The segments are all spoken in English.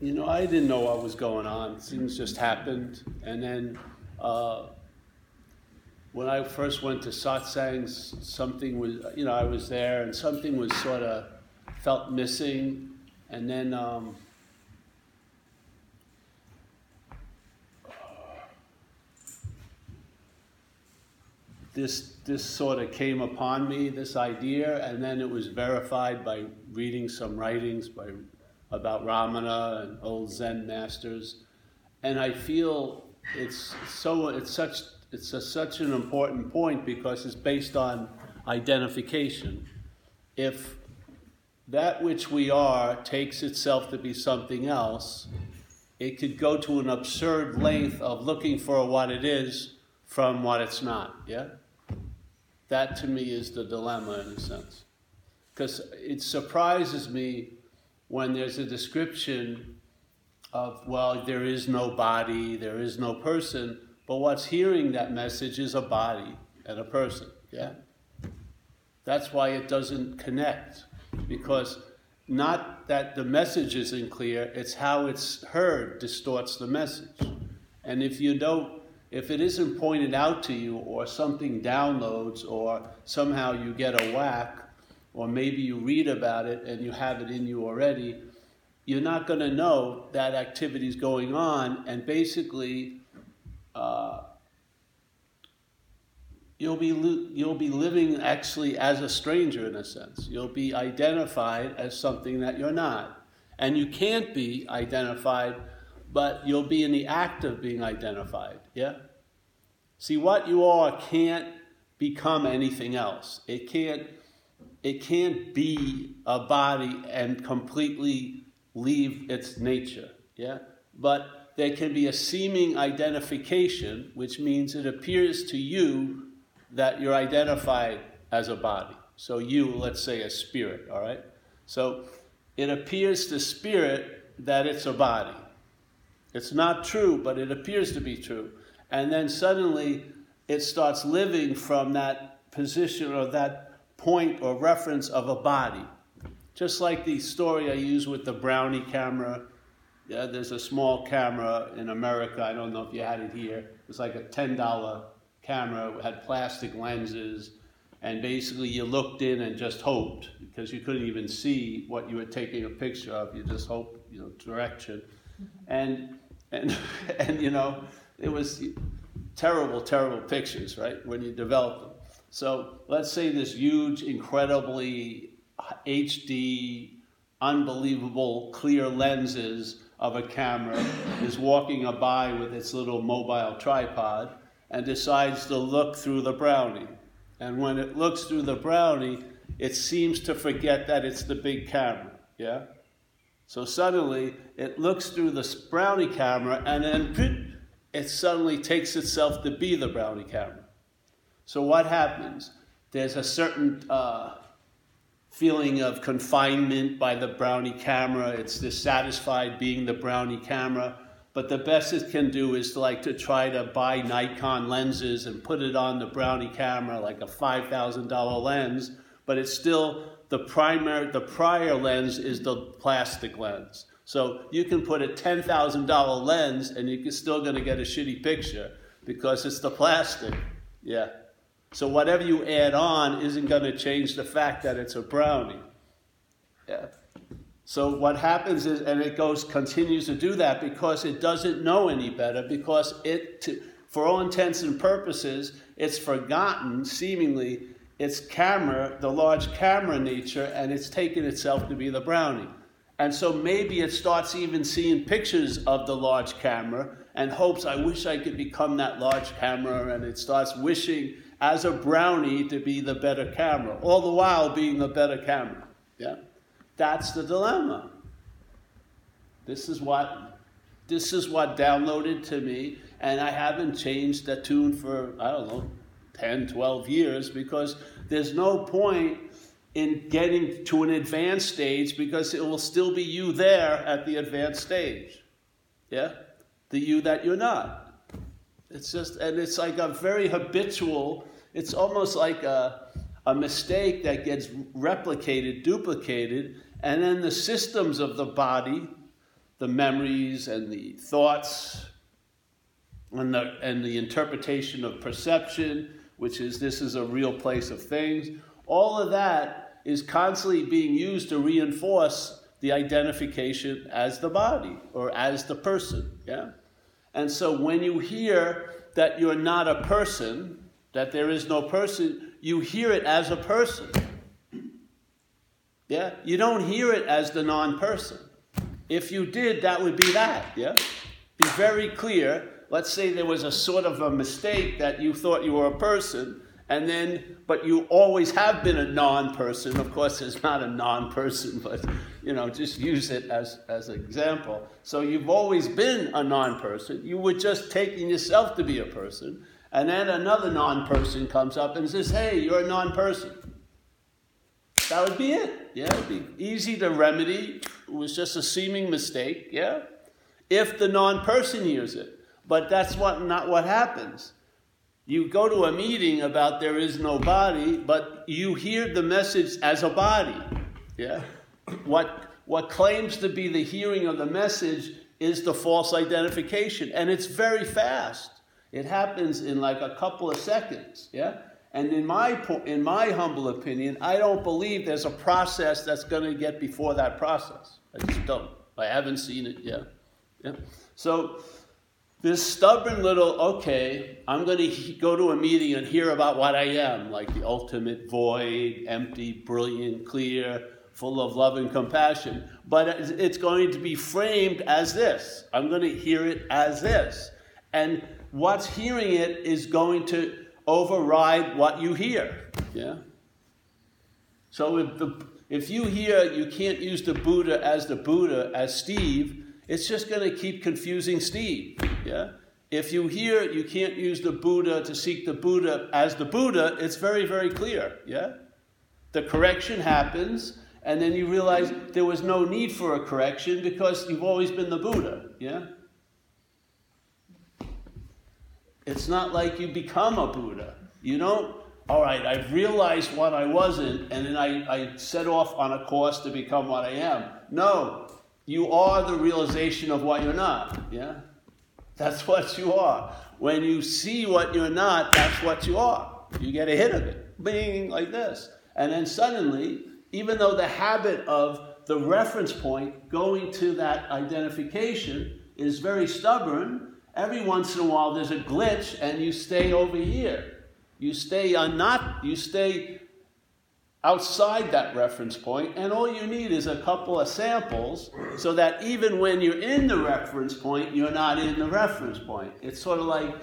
you know, I didn't know what was going on. Things just happened. And then uh, when I first went to satsangs, something was, you know, I was there and something was sort of felt missing. And then um, this this sort of came upon me, this idea, and then it was verified by reading some writings by about Ramana and old Zen masters, and I feel it's so it's such it's a, such an important point because it's based on identification. If that which we are takes itself to be something else, it could go to an absurd length of looking for what it is from what it's not. Yeah? That to me is the dilemma in a sense. Because it surprises me when there's a description of, well, there is no body, there is no person, but what's hearing that message is a body and a person. Yeah? That's why it doesn't connect. Because not that the message isn't clear, it's how it's heard distorts the message. And if you don't if it isn't pointed out to you or something downloads or somehow you get a whack or maybe you read about it and you have it in you already, you're not going to know that activity is going on and basically uh, you'll be you'll be living actually as a stranger in a sense. You'll be identified as something that you're not. And you can't be identified but you'll be in the act of being identified. Yeah? See, what you are can't become anything else. It can't, it can't be a body and completely leave its nature. Yeah? But there can be a seeming identification, which means it appears to you that you're identified as a body. So you, let's say, a spirit, all right? So it appears to spirit that it's a body. It's not true, but it appears to be true. And then suddenly it starts living from that position or that point or reference of a body. Just like the story I use with the Brownie camera. Yeah, there's a small camera in America. I don't know if you had it here. It was like a $10 camera, it had plastic lenses, and basically you looked in and just hoped because you couldn't even see what you were taking a picture of. You just hoped, you know, direction. And and and you know it was terrible, terrible pictures, right? When you develop them. So let's say this huge, incredibly HD, unbelievable clear lenses of a camera is walking a by with its little mobile tripod and decides to look through the brownie. And when it looks through the brownie, it seems to forget that it's the big camera. Yeah? So suddenly it looks through the brownie camera and then it suddenly takes itself to be the brownie camera. So what happens? There's a certain uh, feeling of confinement by the brownie camera. It's dissatisfied being the brownie camera. But the best it can do is like to try to buy Nikon lenses and put it on the brownie camera, like a $5,000 lens, but it's still the primary, the prior lens is the plastic lens. So you can put a $10,000 lens and you're still going to get a shitty picture because it's the plastic. Yeah. So whatever you add on isn't going to change the fact that it's a brownie. Yeah. So what happens is, and it goes continues to do that because it doesn't know any better because it, to, for all intents and purposes, it's forgotten seemingly its camera, the large camera nature, and it's taken itself to be the brownie. And so maybe it starts even seeing pictures of the large camera and hopes, I wish I could become that large camera, and it starts wishing as a brownie to be the better camera, all the while being the better camera. Yeah? That's the dilemma. This is what this is what downloaded to me, and I haven't changed the tune for, I don't know, 10, 12 years because there's no point in getting to an advanced stage because it will still be you there at the advanced stage. Yeah? The you that you're not. It's just, and it's like a very habitual, it's almost like a, a mistake that gets replicated, duplicated, and then the systems of the body the memories and the thoughts and the, and the interpretation of perception, which is this is a real place of things. All of that is constantly being used to reinforce the identification as the body or as the person. Yeah? And so when you hear that you're not a person, that there is no person, you hear it as a person. Yeah? You don't hear it as the non person. If you did, that would be that. Yeah? Be very clear. Let's say there was a sort of a mistake that you thought you were a person, and then, but you always have been a non person. Of course, it's not a non person, but, you know, just use it as, as an example. So you've always been a non person. You were just taking yourself to be a person. And then another non person comes up and says, hey, you're a non person. That would be it. Yeah, it would be easy to remedy. It was just a seeming mistake. Yeah. If the non person hears it. But that's what, not what happens. You go to a meeting about there is no body, but you hear the message as a body. Yeah? What, what claims to be the hearing of the message is the false identification. And it's very fast. It happens in like a couple of seconds. Yeah? And in my, in my humble opinion, I don't believe there's a process that's going to get before that process. I just don't. I haven't seen it yet. Yeah? So, this stubborn little, okay, I'm going to go to a meeting and hear about what I am, like the ultimate void, empty, brilliant, clear, full of love and compassion. But it's going to be framed as this. I'm going to hear it as this. And what's hearing it is going to override what you hear. Yeah? So if, the, if you hear you can't use the Buddha as the Buddha, as Steve, it's just going to keep confusing Steve. Yeah? If you hear you can't use the Buddha to seek the Buddha as the Buddha, it's very, very clear. Yeah? The correction happens, and then you realize there was no need for a correction because you've always been the Buddha. Yeah? It's not like you become a Buddha. You don't, all right, I've realized what I wasn't, and then I, I set off on a course to become what I am. No, you are the realization of what you're not. Yeah? That's what you are. When you see what you're not, that's what you are. You get a hit of it, being like this. And then suddenly, even though the habit of the reference point going to that identification is very stubborn, every once in a while there's a glitch and you stay over here. You stay on not, you stay outside that reference point, and all you need is a couple of samples so that even when you're in the reference point, you're not in the reference point. It's sort of like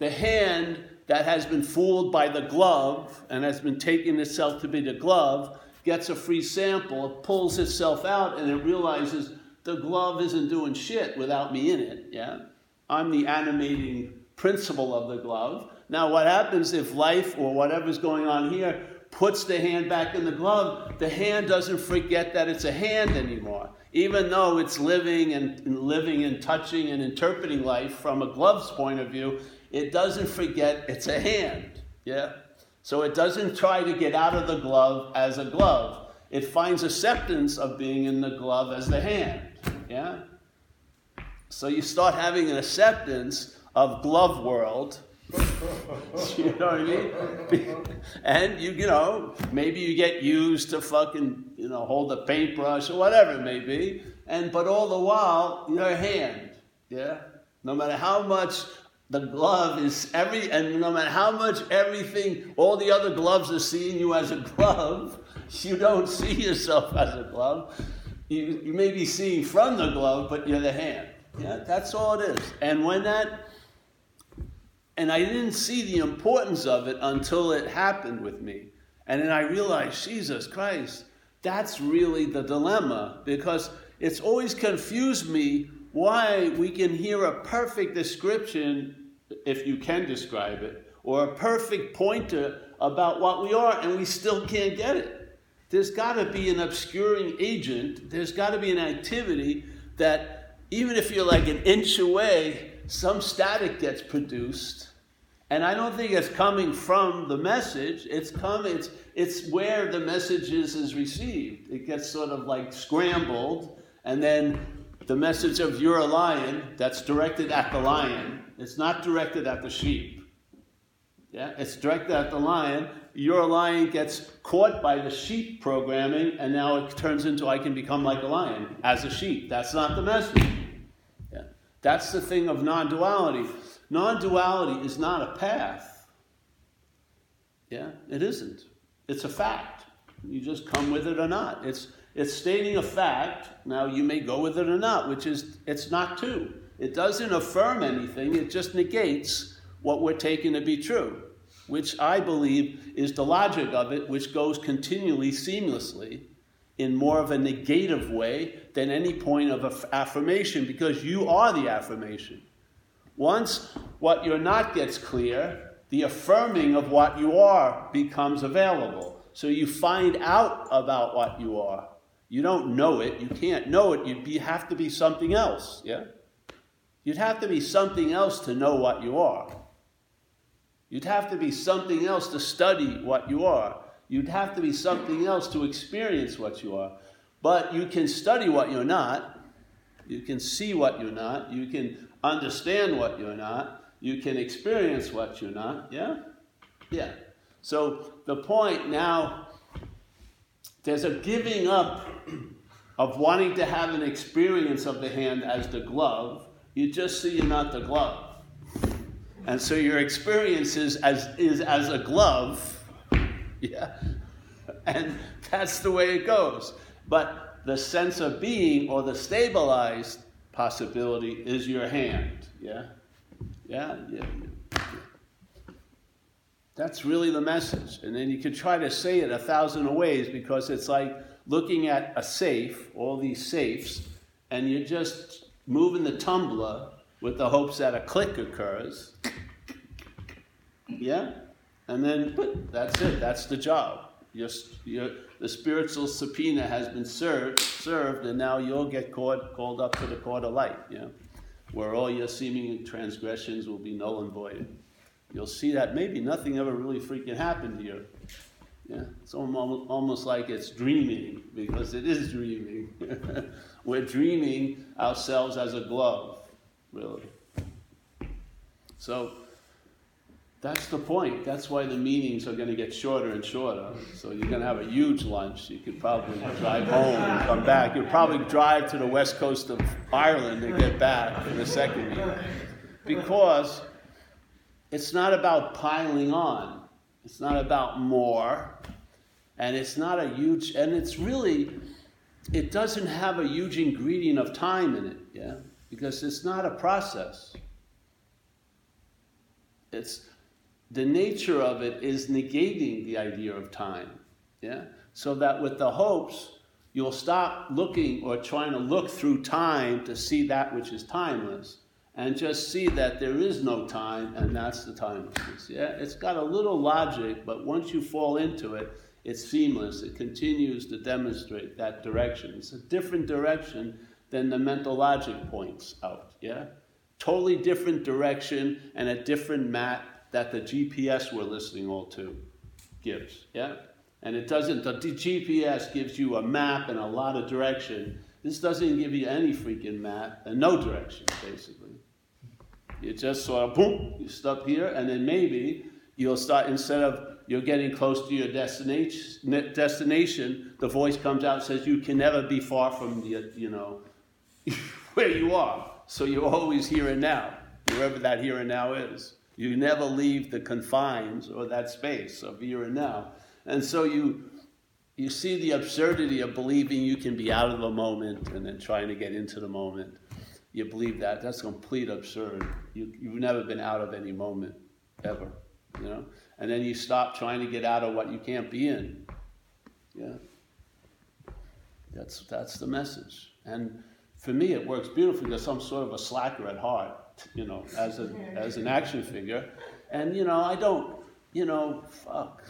the hand that has been fooled by the glove and has been taking itself to be the glove gets a free sample, pulls itself out, and it realizes the glove isn't doing shit without me in it. Yeah? I'm the animating principle of the glove. Now, what happens if life or whatever's going on here puts the hand back in the glove? The hand doesn't forget that it's a hand anymore. Even though it's living and, living and touching and interpreting life from a glove's point of view, it doesn't forget it's a hand. Yeah? So it doesn't try to get out of the glove as a glove. It finds acceptance of being in the glove as the hand. Yeah? So you start having an acceptance of glove world. you know what I mean? and you, you know, maybe you get used to fucking, you know, hold a paintbrush or whatever it may be. And but all the while, your hand, yeah. No matter how much the glove is every, and no matter how much everything, all the other gloves are seeing you as a glove, you don't see yourself as a glove. You, you may be seeing from the glove, but you're the hand. Yeah, that's all it is. And when that, and I didn't see the importance of it until it happened with me. And then I realized, Jesus Christ, that's really the dilemma because it's always confused me why we can hear a perfect description, if you can describe it, or a perfect pointer about what we are, and we still can't get it. There's got to be an obscuring agent, there's got to be an activity that even if you're like an inch away, some static gets produced. And I don't think it's coming from the message. It's coming, it's, it's where the message is, is received. It gets sort of like scrambled, and then the message of you're a lion that's directed at the lion. It's not directed at the sheep. Yeah, it's directed at the lion. Your lion gets caught by the sheep programming, and now it turns into I can become like a lion as a sheep. That's not the message. That's the thing of non duality. Non duality is not a path. Yeah, it isn't. It's a fact. You just come with it or not. It's, it's stating a fact. Now, you may go with it or not, which is, it's not true. It doesn't affirm anything, it just negates what we're taking to be true, which I believe is the logic of it, which goes continually, seamlessly, in more of a negative way than any point of affirmation, because you are the affirmation. Once what you're not gets clear, the affirming of what you are becomes available. So you find out about what you are. You don't know it. You can't know it. You'd have to be something else. Yeah? You'd have to be something else to know what you are. You'd have to be something else to study what you are. You'd have to be something else to experience what you are. But you can study what you're not. You can see what you're not. You can understand what you're not. You can experience what you're not. Yeah? Yeah. So the point now, there's a giving up of wanting to have an experience of the hand as the glove. You just see you're not the glove. And so your experience is as, is as a glove. Yeah. And that's the way it goes. But the sense of being or the stabilized possibility is your hand. Yeah? Yeah? Yeah. yeah. That's really the message. And then you could try to say it a thousand ways because it's like looking at a safe, all these safes, and you're just moving the tumbler with the hopes that a click occurs. Yeah? And then that's it. That's the job. You're, you're, the spiritual subpoena has been served, served, and now you'll get called, called up to the court of light, yeah? where all your seeming transgressions will be null and void. You'll see that maybe nothing ever really freaking happened here. Yeah, it's almost, almost like it's dreaming because it is dreaming. We're dreaming ourselves as a glove, really. So that's the point. That's why the meetings are going to get shorter and shorter. So you're going to have a huge lunch. You could probably drive home and come back. You'll probably drive to the west coast of Ireland and get back for the second meeting. Because it's not about piling on. It's not about more. And it's not a huge, and it's really, it doesn't have a huge ingredient of time in it, yeah? Because it's not a process. It's, the nature of it is negating the idea of time. Yeah? So that with the hopes, you'll stop looking or trying to look through time to see that which is timeless and just see that there is no time and that's the timelessness. Yeah? It's got a little logic, but once you fall into it, it's seamless. It continues to demonstrate that direction. It's a different direction than the mental logic points out. Yeah? Totally different direction and a different map that the GPS we're listening all to gives. Yeah? And it doesn't, the GPS gives you a map and a lot of direction. This doesn't give you any freaking map and no direction, basically. You just sort of, boom, you stop here, and then maybe you'll start, instead of you're getting close to your destination, destination, the voice comes out and says, You can never be far from the, you know, where you are. So you're always here and now, wherever that here and now is. You never leave the confines or that space of here and now. And so you you see the absurdity of believing you can be out of the moment and then trying to get into the moment. You believe that. That's complete absurd. You, you've never been out of any moment, ever. You know? And then you stop trying to get out of what you can't be in. Yeah. That's that's the message. And for me it works beautifully because I'm sort of a slacker at heart you know, as, a, as an action figure. And, you know, I don't, you know, fuck.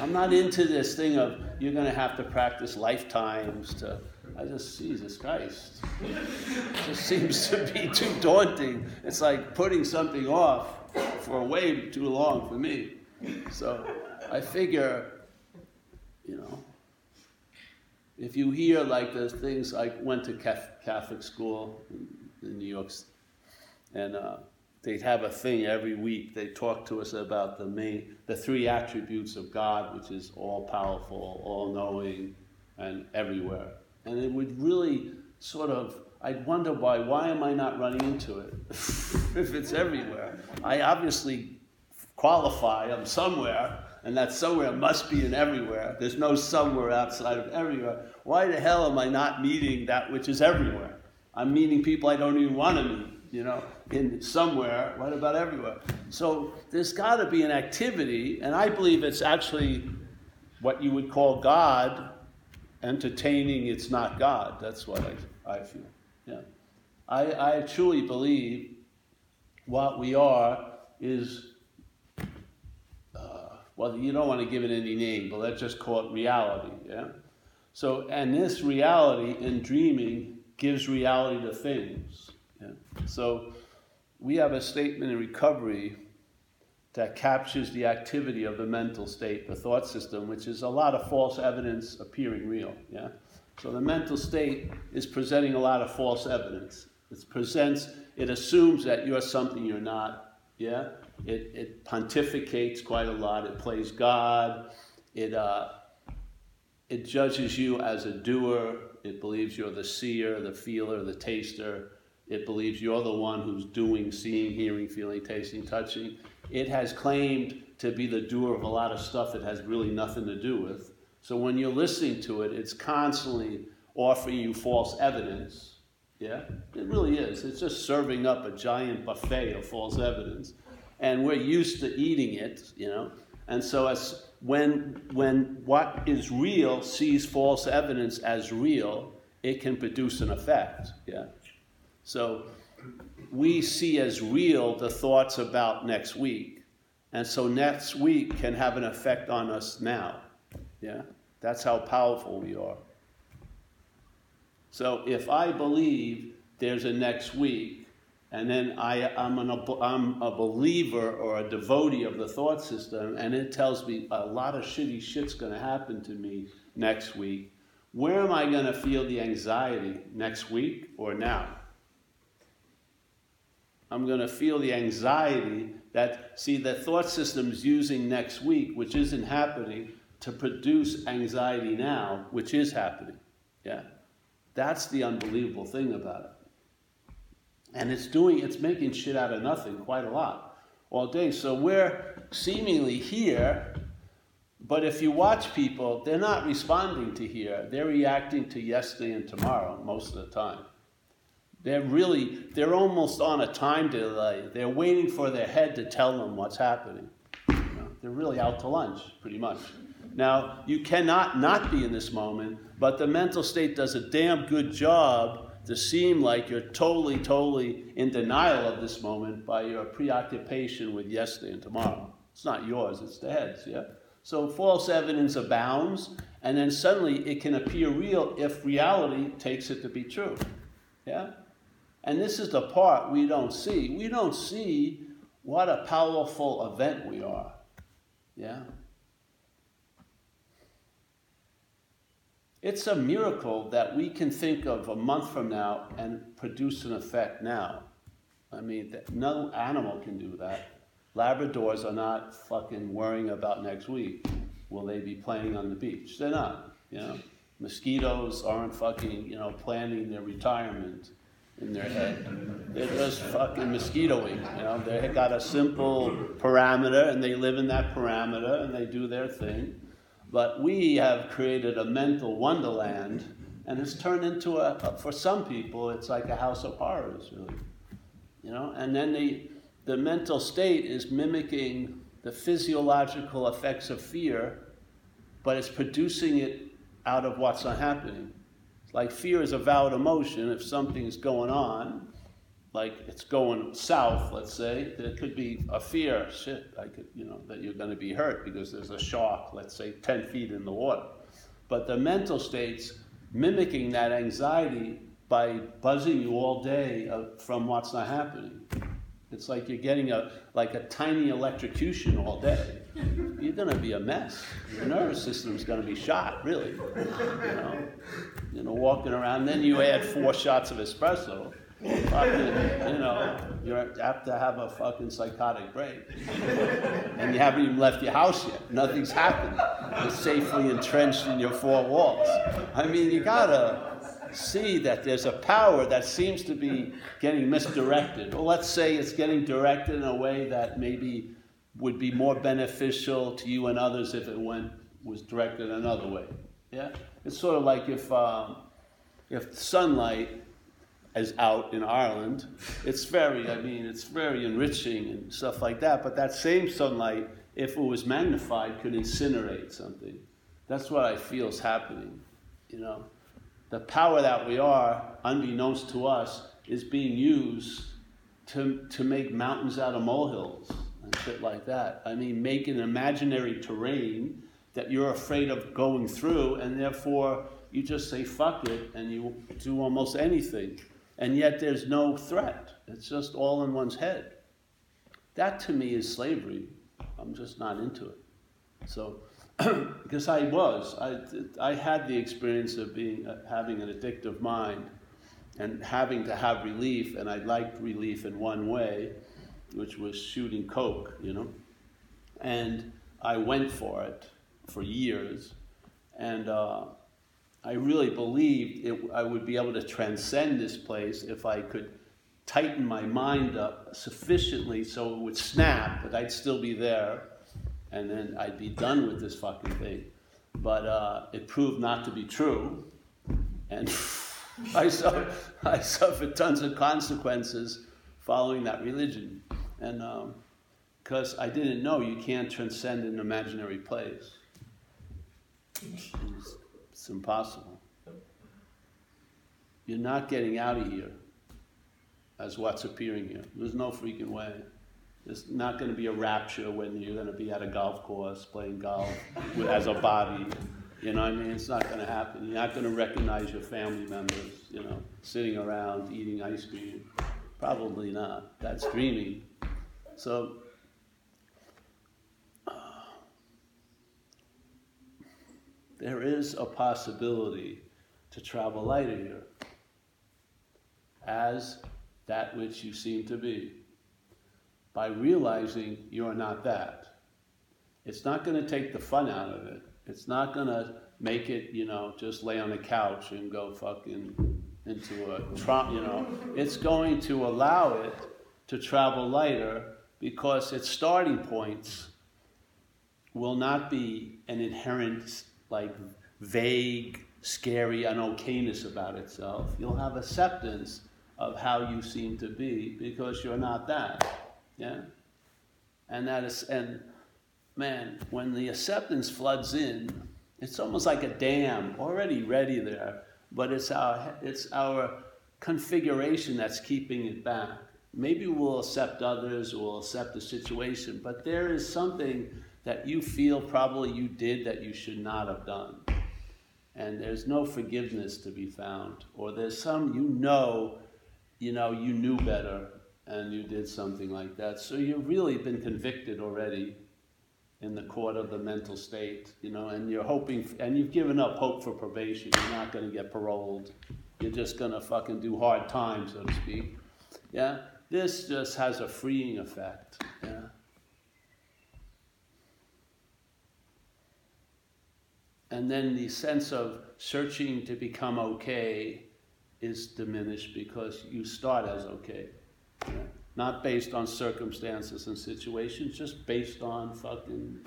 I'm not into this thing of you're going to have to practice lifetimes to. I just, Jesus Christ. It just seems to be too daunting. It's like putting something off for way too long for me. So I figure, you know, if you hear like the things, I went to Catholic school in New York, and uh, they'd have a thing every week. They talk to us about the main, the three attributes of God, which is all powerful, all knowing, and everywhere. And it would really sort of, I'd wonder why. Why am I not running into it if it's everywhere? I obviously qualify. I'm somewhere, and that somewhere must be in everywhere. There's no somewhere outside of everywhere. Why the hell am I not meeting that which is everywhere? I'm meeting people I don't even want to meet you know, in somewhere, what about everywhere? So there's got to be an activity, and I believe it's actually what you would call God entertaining it's not God. That's what I, I feel. Yeah. I, I truly believe what we are is, uh, well, you don't want to give it any name, but let's just call it reality. Yeah. So, and this reality in dreaming gives reality to things. Yeah. So we have a statement in recovery that captures the activity of the mental state, the thought system, which is a lot of false evidence appearing real. Yeah. So the mental state is presenting a lot of false evidence. It presents, it assumes that you're something you're not. Yeah. It, it pontificates quite a lot. It plays God. It uh, it judges you as a doer. It believes you're the seer, the feeler, the taster. It believes you're the one who's doing, seeing, hearing, feeling, tasting, touching. It has claimed to be the doer of a lot of stuff it has really nothing to do with. So when you're listening to it, it's constantly offering you false evidence. Yeah? It really is. It's just serving up a giant buffet of false evidence. And we're used to eating it, you know. And so as when when what is real sees false evidence as real, it can produce an effect. Yeah. So we see as real the thoughts about next week. And so next week can have an effect on us now. Yeah? That's how powerful we are. So if I believe there's a next week, and then I, am an, I'm a believer or a devotee of the thought system, and it tells me a lot of shitty shit's going to happen to me next week, where am I going to feel the anxiety? Next week or now? I'm going to feel the anxiety that, see, the thought system's using next week, which isn't happening, to produce anxiety now, which is happening. Yeah? That's the unbelievable thing about it. And it's doing, it's making shit out of nothing quite a lot all day. So we're seemingly here, but if you watch people, they're not responding to here. They're reacting to yesterday and tomorrow most of the time. They're really, they're almost on a time delay. They're waiting for their head to tell them what's happening. You know, they're really out to lunch, pretty much. Now, you cannot not be in this moment, but the mental state does a damn good job to seem like you're totally, totally in denial of this moment by your preoccupation with yesterday and tomorrow. It's not yours, it's the head's, yeah? So false evidence abounds, and then suddenly it can appear real if reality takes it to be true. Yeah? And this is the part we don't see. We don't see what a powerful event we are. Yeah? It's a miracle that we can think of a month from now and produce an effect now. I mean, no animal can do that. Labradors are not fucking worrying about next week. Will they be playing on the beach? They're not. You know, mosquitoes aren't fucking you know planning their retirement in their head. They're just fucking mosquitoing. You know, they got a simple parameter and they live in that parameter and they do their thing. But we have created a mental wonderland and it's turned into a, a for some people, it's like a house of horrors, really. You know, and then the, the mental state is mimicking the physiological effects of fear, but it's producing it out of what's not happening. Like fear is a valid emotion. If something's going on, like it's going south, let's say, there could be a fear, shit, I could, you know, that you're going to be hurt because there's a shark, let's say, 10 feet in the water. But the mental state's mimicking that anxiety by buzzing you all day uh, from what's not happening. It's like you're getting a like a tiny electrocution all day. You're going to be a mess. Your nervous system's going to be shot, really. You know? you know, walking around. Then you add four shots of espresso. Fucking, you know, you're apt to have a fucking psychotic break. And you haven't even left your house yet. Nothing's happened. You're safely entrenched in your four walls. I mean, you gotta see that there's a power that seems to be getting misdirected. Or let's say it's getting directed in a way that maybe would be more beneficial to you and others if it went was directed another way. Yeah, it's sort of like if um, if sunlight is out in Ireland, it's very, I mean, it's very enriching and stuff like that. But that same sunlight, if it was magnified, could incinerate something. That's what I feel is happening. You know, the power that we are, unbeknownst to us, is being used to to make mountains out of molehills shit like that. I mean, make an imaginary terrain that you're afraid of going through, and therefore you just say fuck it and you do almost anything. And yet there's no threat. It's just all in one's head. That to me is slavery. I'm just not into it. So, because I was, I, I had the experience of being uh, having an addictive mind and having to have relief, and I liked relief in one way, which was shooting coke, you know. And I went for it for years, and uh, I really believed it, I would be able to transcend this place if I could tighten my mind up sufficiently so it would snap, but I'd still be there, and then I'd be done with this fucking thing. But uh, it proved not to be true, and I, suffered, I suffered tons of consequences following that religion. And because um, I didn't know you can't transcend an imaginary place. It's, it's impossible. You're not getting out of here as what's appearing here. There's no freaking way. There's not going to be a rapture when you're going to be at a golf course playing golf with, as a body. You know what I mean? It's not going to happen. You're not going to recognize your family members, you know, sitting around eating ice cream. Probably not. That's dreaming. So uh, there is a possibility to travel lighter here as that which you seem to be by realizing you are not that. It's not going to take the fun out of it. It's not going to make it, you know, just lay on the couch and go fucking into a trauma, you know. It's going to allow it to travel lighter because its starting points will not be an inherent like vague, scary unokayness about itself. You'll have acceptance of how you seem to be because you're not that. Yeah? And that is and man, when the acceptance floods in, it's almost like a dam already ready there, but it's our it's our configuration that's keeping it back. Maybe we'll accept others or we'll accept the situation, but there is something that you feel probably you did that you should not have done. And there's no forgiveness to be found. Or there's some you know, you know, you knew better and you did something like that. So you've really been convicted already in the court of the mental state, you know, and you're hoping, and you've given up hope for probation. You're not going to get paroled. You're just going to fucking do hard time, so to speak. Yeah? This just has a freeing effect. Yeah? and then the sense of searching to become okay is diminished because you start as okay. Not based on circumstances and situations, just based on fucking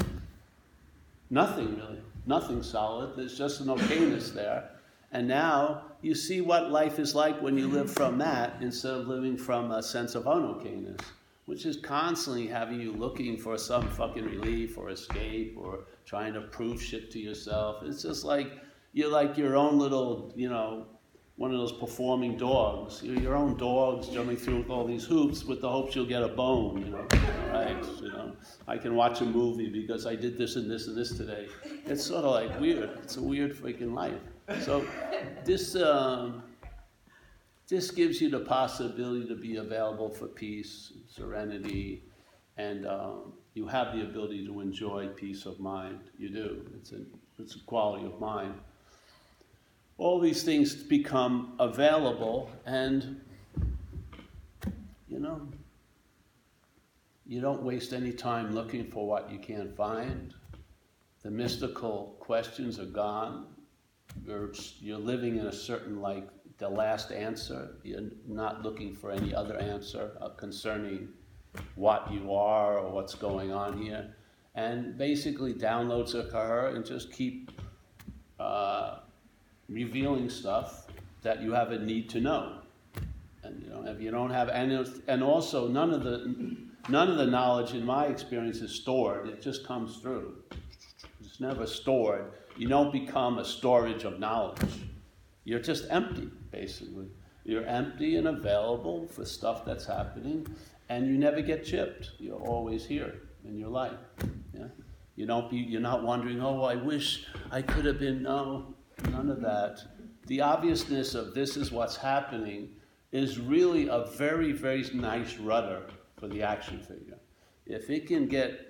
nothing really. Nothing solid. There's just an okayness there. And now you see what life is like when you live from that instead of living from a sense of unokayness, which is constantly having you looking for some fucking relief or escape or trying to prove shit to yourself. It's just like you're like your own little, you know, one of those performing dogs. You're your own dogs jumping through all these hoops with the hopes you'll get a bone, you know. All right, you know. I can watch a movie because I did this and this and this today. It's sort of like weird. It's a weird freaking life. So this um, this gives you the possibility to be available for peace, serenity, and um, you have the ability to enjoy peace of mind. You do. It's a, it's a quality of mind. all these things become available, and you know, you don't waste any time looking for what you can't find. The mystical questions are gone. You're, you're living in a certain, like, the last answer. You're not looking for any other answer uh, concerning what you are or what's going on here. And basically, downloads occur and just keep uh, revealing stuff that you have a need to know. And you know, if you don't have, and, and also none of the none of the knowledge in my experience is stored. It just comes through. It's never stored. You don't become a storage of knowledge. You're just empty, basically. You're empty and available for stuff that's happening, and you never get chipped. You're always here in your life. Yeah? You don't be, you're not wondering, oh, I wish I could have been. No, none of that. The obviousness of this is what's happening is really a very, very nice rudder for the action figure. If it can get,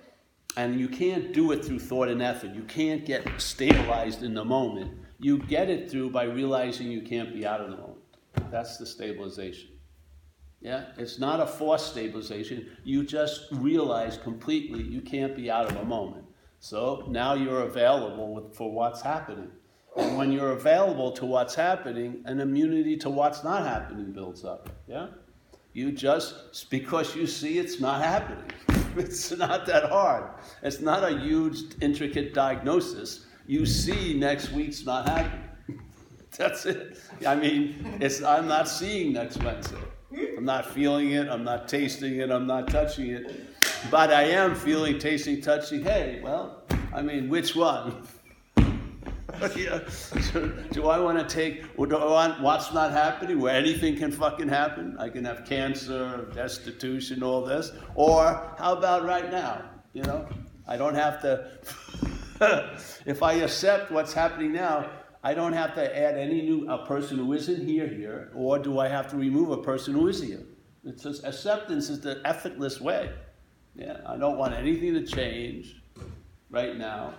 and you can't do it through thought and effort, you can't get stabilized in the moment. You get it through by realizing you can't be out of the moment. That's the stabilization. Yeah, it's not a forced stabilization. You just realize completely you can't be out of a moment. So now you're available for what's happening. And when you're available to what's happening, an immunity to what's not happening builds up. Yeah? You just, because you see it's not happening. It's not that hard. It's not a huge, intricate diagnosis. You see next week's not happening. That's it. I mean, it's, I'm not seeing next Wednesday. I'm not feeling it. I'm not tasting it. I'm not touching it. But I am feeling, tasting, touching. Hey, well, I mean, which one? do I want to take, do I want what's not happening, where anything can fucking happen? I can have cancer, destitution, all this. Or how about right now? You know, I don't have to, if I accept what's happening now, I don't have to add any new, a person who isn't here here, or do I have to remove a person who is here? It's just, acceptance is the effortless way. Yeah, I don't want anything to change right now.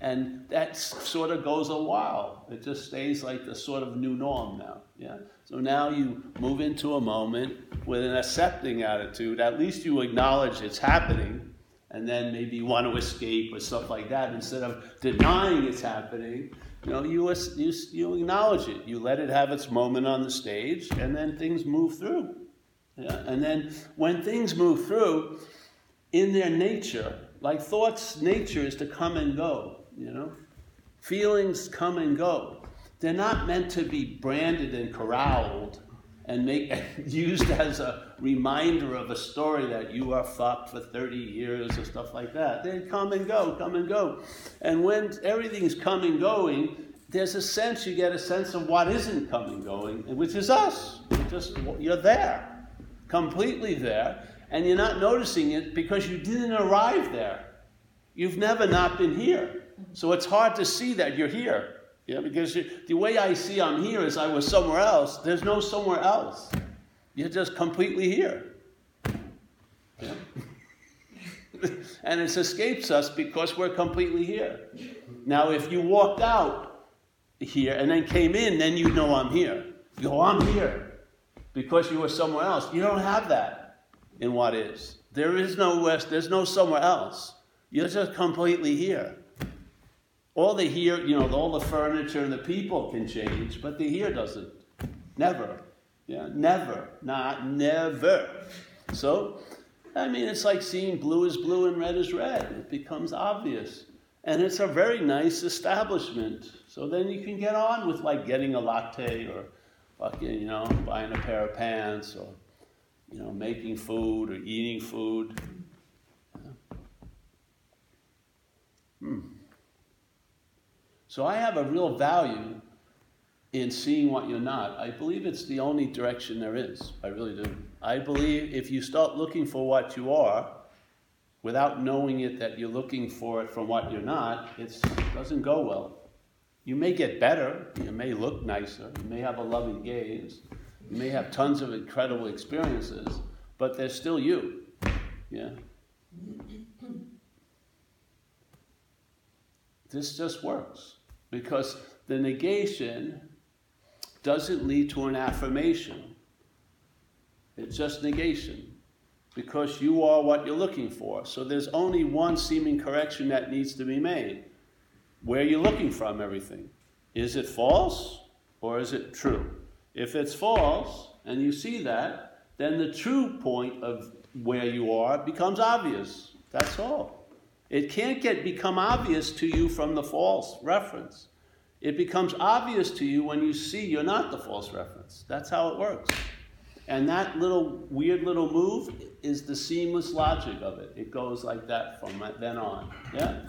And that sort of goes a while. It just stays like the sort of new norm now. Yeah. So now you move into a moment with an accepting attitude. At least you acknowledge it's happening, and then maybe you want to escape or stuff like that. Instead of denying it's happening, you know, you, you, you acknowledge it. You let it have its moment on the stage, and then things move through. Yeah? And then when things move through, in their nature, like thoughts, nature is to come and go you know? Feelings come and go. They're not meant to be branded and corralled and make used as a reminder of a story that you are fucked for 30 years or stuff like that. They come and go, come and go. And when everything's coming going, there's a sense you get a sense of what isn't coming going, which is us. You're just you're there, completely there, and you're not noticing it because you didn't arrive there. You've never not been here. So it's hard to see that you're here. Yeah, because the way I see I'm here is I was somewhere else. There's no somewhere else. You're just completely here. Yeah. and it escapes us because we're completely here. Now, if you walked out here and then came in, then you know I'm here. You go, I'm here because you were somewhere else. You don't have that in what is. There is no west, there's no somewhere else. You're just completely here. All the here, you know, all the furniture and the people can change, but the here doesn't. Never. Yeah, never. Not never. So, I mean, it's like seeing blue is blue and red is red. It becomes obvious. And it's a very nice establishment. So then you can get on with like getting a latte or fucking, you know, buying a pair of pants or, you know, making food or eating food. Hmm. So I have a real value in seeing what you're not. I believe it's the only direction there is. I really do. I believe if you start looking for what you are without knowing it that you're looking for it from what you're not, it doesn't go well. You may get better, you may look nicer, you may have a loving gaze, you may have tons of incredible experiences, but they're still you. Yeah? This just works because the negation doesn't lead to an affirmation. It's just negation because you are what you're looking for. So there's only one seeming correction that needs to be made. Where are you looking from everything? Is it false or is it true? If it's false and you see that, then the true point of where you are becomes obvious. That's all. It can't get become obvious to you from the false reference. It becomes obvious to you when you see you're not the false reference. That's how it works. And that little weird little move is the seamless logic of it. It goes like that from then on. Yeah?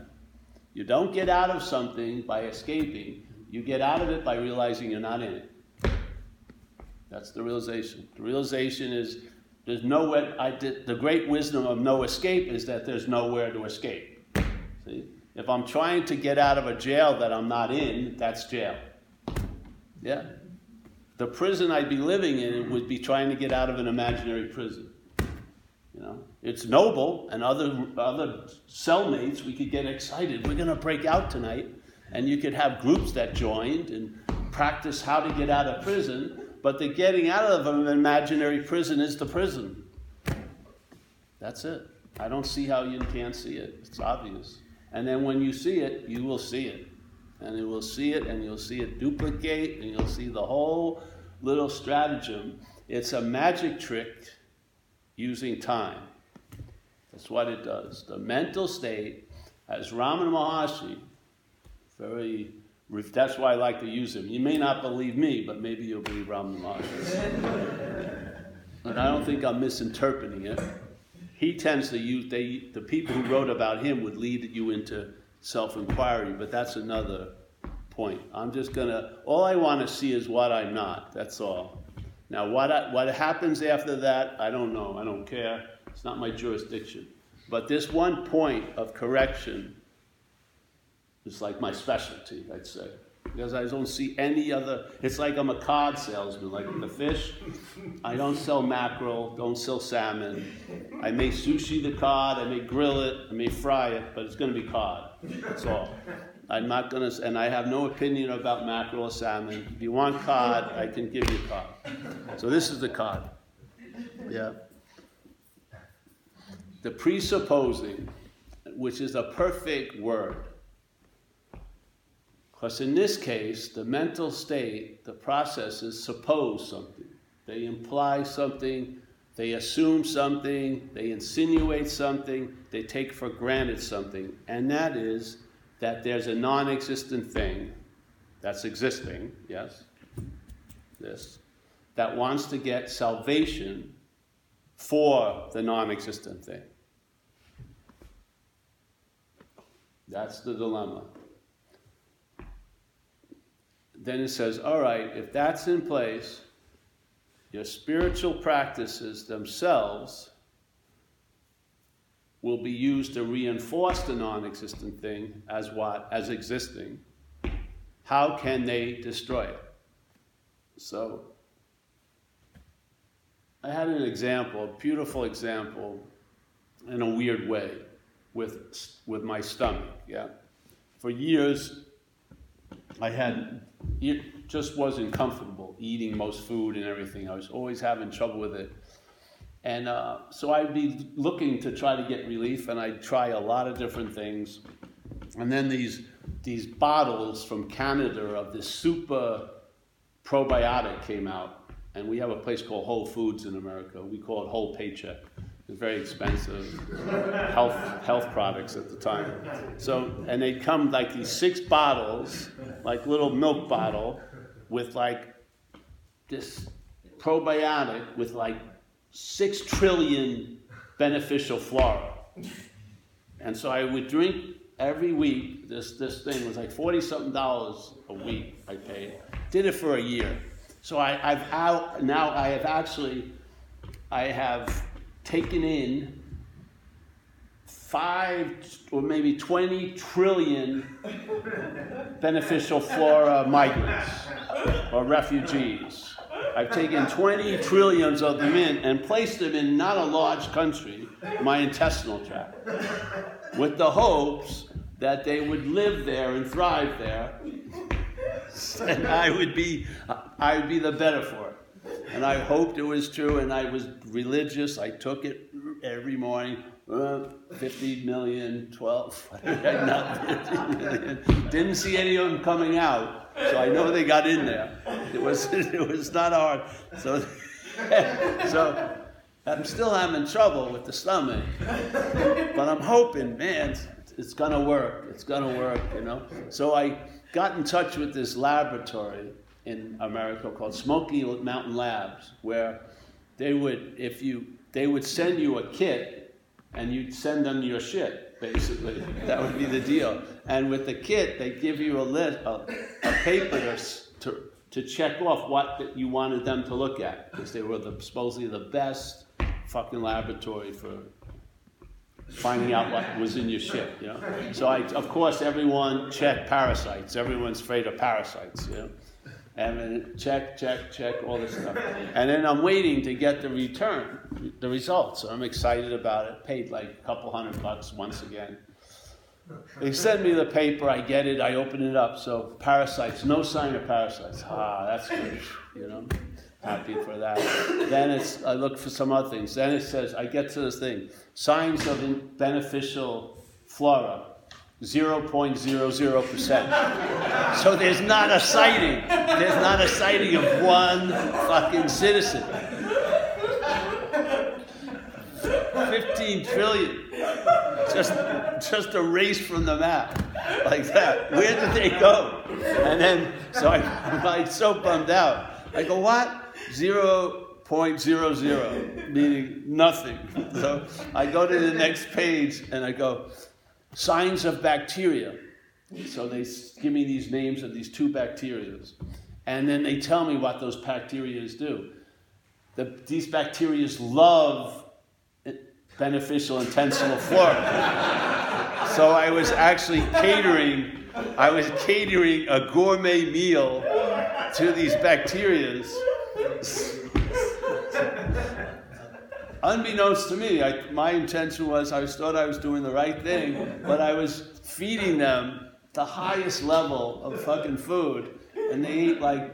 You don't get out of something by escaping, you get out of it by realizing you're not in it. That's the realization. The realization is there's nowhere, I did, the great wisdom of no escape is that there's nowhere to escape. See? If I'm trying to get out of a jail that I'm not in, that's jail. Yeah? The prison I'd be living in would be trying to get out of an imaginary prison. You know, it's noble, and other other cellmates, we could get excited. We're going to break out tonight, and you could have groups that joined and practice how to get out of prison. But the getting out of an imaginary prison is the prison. That's it. I don't see how you can't see it. It's obvious. And then when you see it, you will see it. And you will see it, and you'll see it duplicate, and you'll see the whole little stratagem. It's a magic trick using time. That's what it does. The mental state, as Ramana Maharshi, very that's why I like to use him. You may not believe me, but maybe you'll believe Maharshi. and I don't think I'm misinterpreting it. He tends to use, they, the people who wrote about him would lead you into self inquiry, but that's another point. I'm just to, all I want to see is what I'm not. That's all. Now, what, I, what happens after that, I don't know. I don't care. It's not my jurisdiction. But this one point of correction it's like my specialty, I'd say. Because I don't see any other, it's like I'm a cod salesman, like the fish. I don't sell mackerel, don't sell salmon. I may sushi the cod, I may grill it, I may fry it, but it's going to be cod. That's all. I'm not going to, and I have no opinion about mackerel or salmon. If you want cod, I can give you cod. So this is the cod. Yeah. The presupposing, which is a perfect word because in this case, the mental state, the processes suppose something. They imply something, they assume something, they insinuate something, they take for granted something. And that is that there's a non existent thing that's existing, yes, this, that wants to get salvation for the non existent thing. That's the dilemma then it says, all right, if that's in place, your spiritual practices themselves will be used to reinforce the non existent thing as what? As existing. How can they destroy it? So, I had an example, a beautiful example, in a weird way, with, with my stomach. Yeah. For years, I had it just wasn't comfortable eating most food and everything. I was always having trouble with it. And uh, so I'd be looking to try to get relief, and I'd try a lot of different things. And then these, these bottles from Canada of this super probiotic came out. And we have a place called Whole Foods in America. We call it Whole Paycheck. Very expensive health health products at the time. So and they'd come like these six bottles, like little milk bottle, with like this probiotic with like six trillion beneficial flora. And so I would drink every week. This this thing was like forty something dollars a week. I paid. Did it for a year. So I, I've out now. I have actually, I have taken in five or maybe 20 trillion beneficial flora migrants or refugees. I've taken 20 trillions of them in and placed them in not a large country, my intestinal tract, with the hopes that they would live there and thrive there. And I would be I'd be the better for it. And I hoped it was true, and I was religious. I took it every morning. Uh, 50 million, 12, not 50 million. Didn't see any of them coming out, so I know they got in there. It was, it was not hard. So, so I'm still having trouble with the stomach, but I'm hoping, man, it's gonna work. It's gonna work, you know. So I got in touch with this laboratory in America called Smoky Mountain Labs, where they would, if you, they would send you a kit, and you'd send them your shit. Basically, that would be the deal. And with the kit, they give you a list, a, a paper to, to check off what you wanted them to look at, because they were the, supposedly the best fucking laboratory for finding out what was in your shit, you know. So I, of course, everyone checked parasites. Everyone's afraid of parasites, you know. And then check, check, check, all this stuff. And then I'm waiting to get the return, the results. I'm excited about it. Paid like a couple hundred bucks once again. They send me the paper, I get it, I open it up. So parasites, no sign of parasites. Ah, that's good, you know happy for that. then it's I look for some other things. Then it says I get to this thing: signs of beneficial flora. 0.00%. so there's not a sighting. There's not a sighting of one fucking citizen. 15 trillion. Just, just erased from the map. Like that. Where did they go? And then, so I, I'm so bummed out. I go, what? 0.00, meaning nothing. So I go to the next page and I go, signs of bacteria. So they give me these names of these two bacteria. And then they tell me what those bacteria do. The, these bacteria love eh, beneficial intestinal flora. so I was actually catering, I was catering a gourmet meal to these bacteria Unbeknownst to me, I, my intention was I thought I was doing the right thing, but I was feeding them the highest level of fucking food, and they eat like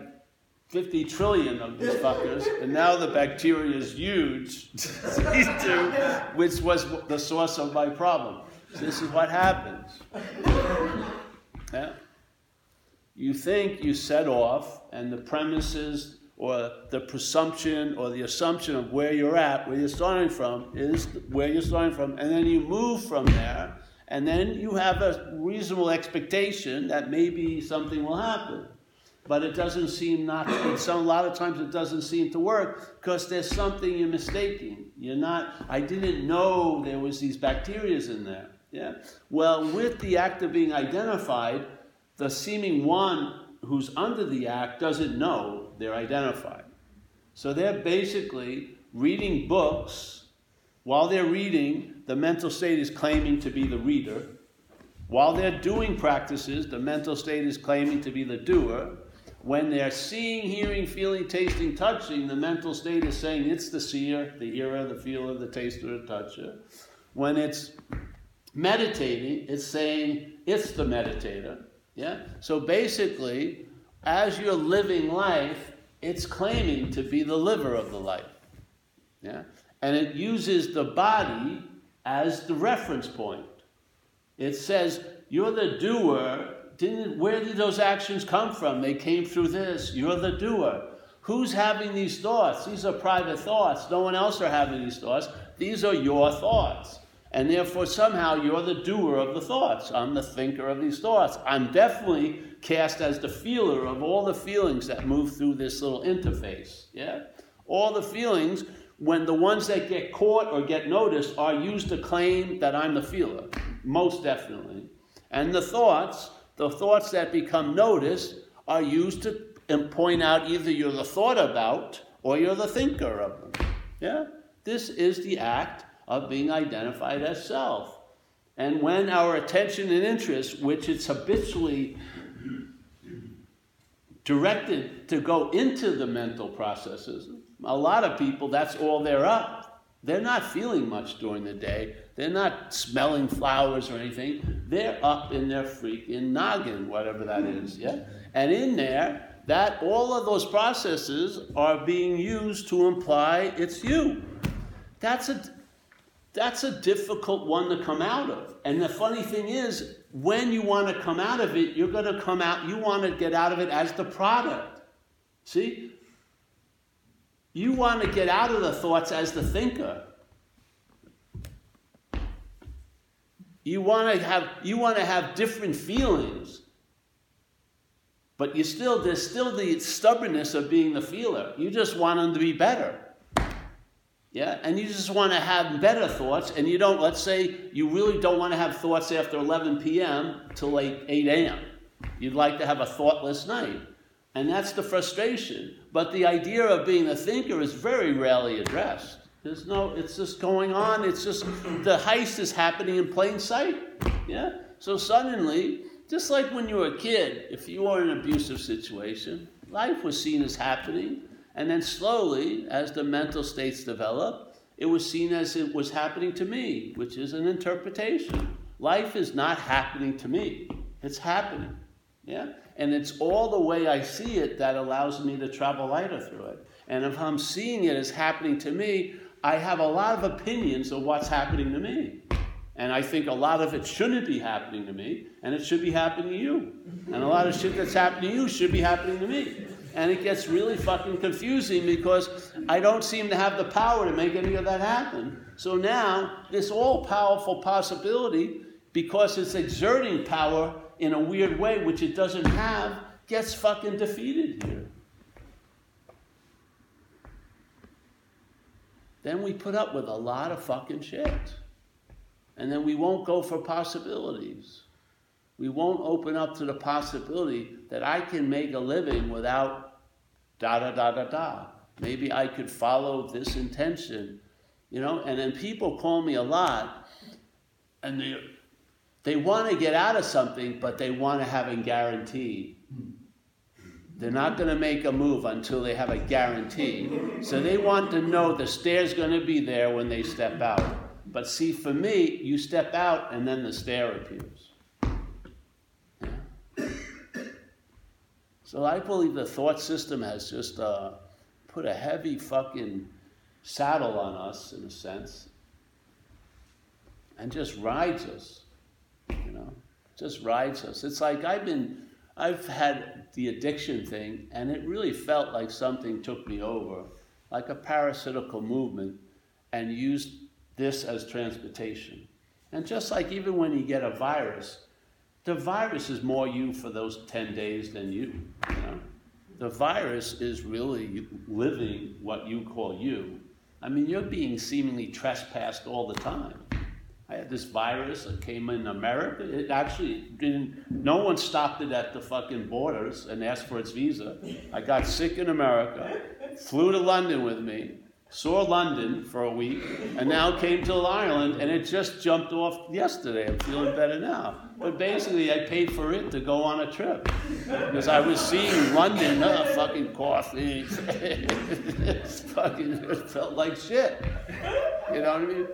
50 trillion of these fuckers, and now the bacteria is huge, which was the source of my problem. This is what happens. Yeah? You think you set off, and the premises or the presumption or the assumption of where you're at, where you're starting from, is where you're starting from, and then you move from there, and then you have a reasonable expectation that maybe something will happen. But it doesn't seem not to, some, a lot of times it doesn't seem to work because there's something you're mistaking. You're not, I didn't know there was these bacteria in there. Yeah? Well, with the act of being identified, the seeming one who's under the act doesn't know they're identified. So they're basically reading books. While they're reading, the mental state is claiming to be the reader. While they're doing practices, the mental state is claiming to be the doer. When they're seeing, hearing, feeling, tasting, touching, the mental state is saying it's the seer, the hearer, the feeler, the taster, the toucher. When it's meditating, it's saying it's the meditator. Yeah? So basically, as you're living life, it's claiming to be the liver of the life. Yeah? And it uses the body as the reference point. It says, You're the doer. Didn't, where did those actions come from? They came through this. You're the doer. Who's having these thoughts? These are private thoughts. No one else are having these thoughts. These are your thoughts. And therefore, somehow, you're the doer of the thoughts. I'm the thinker of these thoughts. I'm definitely cast as the feeler of all the feelings that move through this little interface. Yeah? All the feelings, when the ones that get caught or get noticed are used to claim that I'm the feeler. Most definitely. And the thoughts, the thoughts that become noticed, are used to um, point out either you're the thought about or you're the thinker of them. Yeah? This is the act of being identified as self. And when our attention and interest, which it's habitually directed to go into the mental processes, a lot of people, that's all they're up. They're not feeling much during the day. They're not smelling flowers or anything. They're up in their freaking noggin, whatever that is, yeah? And in there, that all of those processes are being used to imply it's you. That's a that's a difficult one to come out of. And the funny thing is, when you want to come out of it, you're going to come out, you want to get out of it as the product. See? You want to get out of the thoughts as the thinker. You want to have you want to have different feelings. But you still there's still the stubbornness of being the feeler. You just want them to be better. Yeah, and you just want to have better thoughts, and you don't, let's say you really don't want to have thoughts after 11 p.m. till like 8 a.m. You'd like to have a thoughtless night. And that's the frustration. But the idea of being a thinker is very rarely addressed. There's no, it's just going on. It's just, the heist is happening in plain sight. Yeah? So suddenly, just like when you were a kid, if you were in an abusive situation, life was seen as happening. And then slowly, as the mental states develop, it was seen as it was happening to me, which is an interpretation. Life is not happening to me, it's happening. Yeah? And it's all the way I see it that allows me to travel lighter through it. And if I'm seeing it as happening to me, I have a lot of opinions of what's happening to me. And I think a lot of it shouldn't be happening to me, and it should be happening to you. And a lot of shit that's happening to you should be happening to me and it gets really fucking confusing because I don't seem to have the power to make any of that happen. So now, this all powerful possibility, because it's exerting power in a weird way, which it doesn't have, gets fucking defeated here. Then we put up with a lot of fucking shit. And then we won't go for possibilities. We won't open up to the possibility that I can make a living without da da da da da. Maybe I could follow this intention, you know. And then people call me a lot, and they they want to get out of something, but they want to have a guarantee. They're not going to make a move until they have a guarantee. So they want to know the stair's going to be there when they step out. But see, for me, you step out and then the stair appears. So I believe the thought system has just uh, put a heavy fucking saddle on us, in a sense, and just rides us. You know, just rides us. It's like I've been, I've had the addiction thing, and it really felt like something took me over, like a parasitical movement, and used this as transportation. And just like even when you get a virus, the virus is more you for those 10 days than you. you know? The virus is really living what you call you. I mean, you're being seemingly trespassed all the time. I had this virus that came in America. It actually didn't, no one stopped it at the fucking borders and asked for its visa. I got sick in America, flew to London with me, saw London for a week, and now came to Ireland, and it just jumped off yesterday. I'm feeling better now. But basically, I paid for it to go on a trip because I was seeing London, uh, fucking coffee. fucking, it felt like shit. You know what I mean?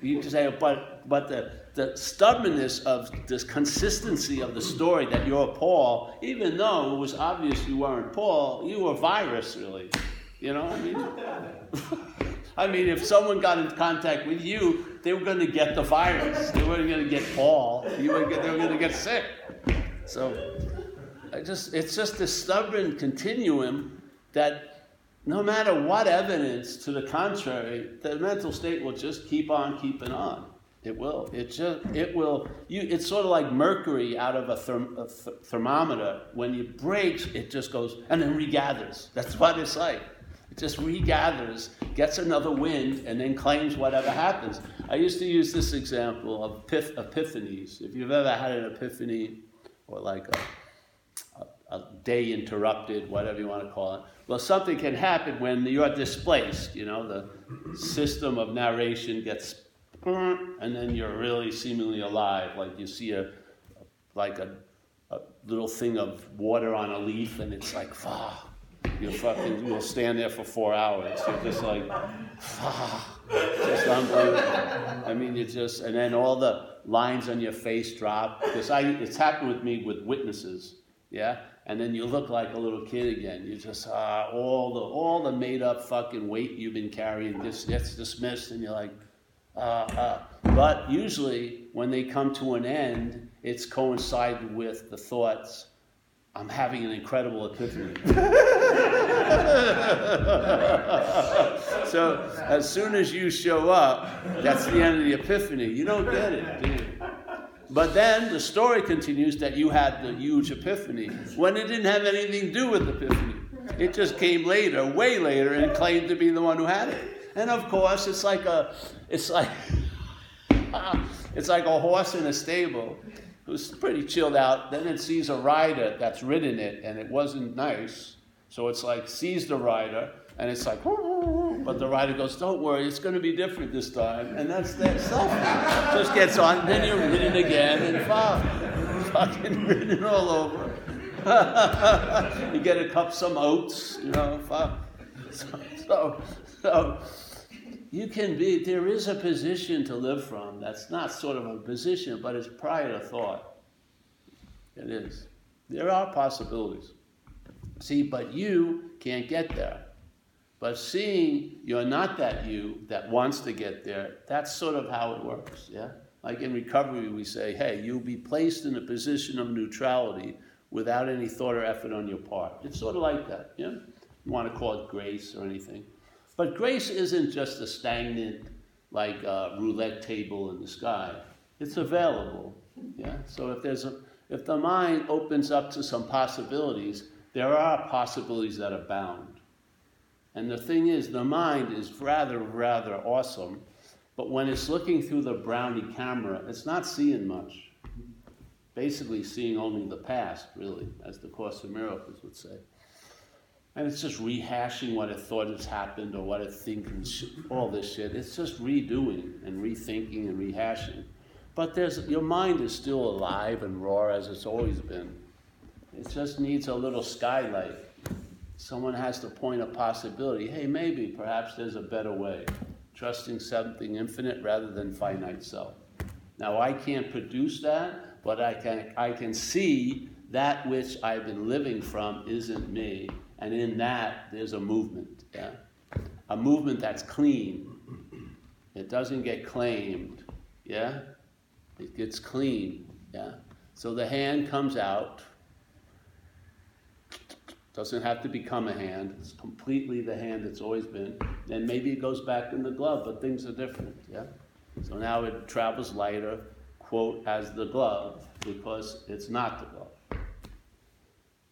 You can say, but but the the stubbornness of this consistency of the story that you're Paul, even though it was obvious you weren't Paul, you were virus, really. You know what I mean? I mean, if someone got in contact with you, they were going to get the virus. They weren't going to get Paul. You were, they were going to get sick. So, I just it's just a stubborn continuum that no matter what evidence to the contrary, the mental state will just keep on keeping on. It will. It just. It will. You. It's sort of like mercury out of a, therm, a th- thermometer. When it breaks, it just goes and then regathers. That's what it's like. Just regathers, gets another wind, and then claims whatever happens. I used to use this example of epiph- epiphanies. If you've ever had an epiphany, or like a, a, a day interrupted, whatever you want to call it, well, something can happen when you're displaced. You know, the system of narration gets, and then you're really seemingly alive. Like you see a, like a, a little thing of water on a leaf, and it's like, you fucking you'll stand there for four hours. You're just like, ah, just unbelievable. I mean, you just and then all the lines on your face drop because I it's happened with me with witnesses. Yeah, and then you look like a little kid again. You just uh, all the all the made up fucking weight you've been carrying just gets dismissed, and you're like, uh, uh. but usually when they come to an end, it's coincided with the thoughts. I'm having an incredible epiphany. so as soon as you show up, that's the end of the epiphany. You don't get it, do you? But then the story continues that you had the huge epiphany when it didn't have anything to do with the epiphany. It just came later, way later, and claimed to be the one who had it. And of course, it's like a, it's like, it's like a horse in a stable who's pretty chilled out. Then it sees a rider that's ridden it, and it wasn't nice. So it's like sees the rider, and it's like, but the rider goes, "Don't worry, it's going to be different this time." And that's that selfie. Just gets on, then you're ridden again, and fuck, fucking ridden all over. you get a cup some oats, you know, fuck. So, so, so you can be. There is a position to live from. That's not sort of a position, but it's prior to thought. It is. There are possibilities. See, but you can't get there. But seeing you're not that you that wants to get there, that's sort of how it works, yeah? Like in recovery, we say, hey, you'll be placed in a position of neutrality without any thought or effort on your part. It's sort of like that, yeah? You want to call it grace or anything. But grace isn't just a stagnant, like a roulette table in the sky. It's available, yeah? So if there's a, if the mind opens up to some possibilities, there are possibilities that abound. And the thing is, the mind is rather, rather awesome, but when it's looking through the brownie camera, it's not seeing much. Basically, seeing only the past, really, as the Course in Miracles would say. And it's just rehashing what it thought has happened or what it thinks, all this shit. It's just redoing and rethinking and rehashing. But there's, your mind is still alive and raw as it's always been. It just needs a little skylight someone has to point a possibility. Hey, maybe, perhaps there's a better way. Trusting something infinite rather than finite self. Now, I can't produce that, but I can, I can see that which I've been living from isn't me. And in that, there's a movement. Yeah? A movement that's clean. It doesn't get claimed. Yeah? It gets clean. Yeah? So the hand comes out doesn't have to become a hand. It's completely the hand it's always been. And maybe it goes back in the glove, but things are different. Yeah. So now it travels lighter, quote, as the glove because it's not the glove.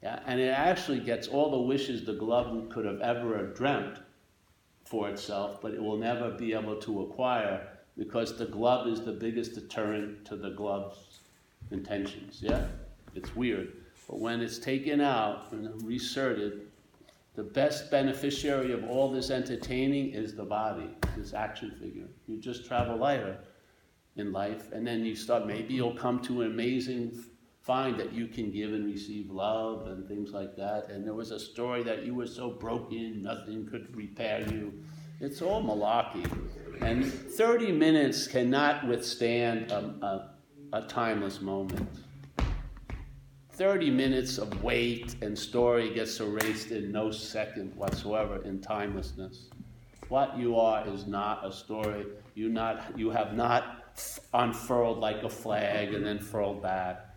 Yeah. And it actually gets all the wishes the glove could have ever dreamt for itself, but it will never be able to acquire because the glove is the biggest deterrent to the glove's intentions. Yeah. It's weird. But when it's taken out and reserted, the best beneficiary of all this entertaining is the body, this action figure. You just travel lighter in life, and then you start, maybe you'll come to an amazing find that you can give and receive love and things like that. And there was a story that you were so broken, nothing could repair you. It's all malarkey. And 30 minutes cannot withstand a, a, a timeless moment. 30 minutes of weight and story gets erased in no second whatsoever in timelessness. What you are is not a story. You, not, you have not unfurled like a flag and then furled back.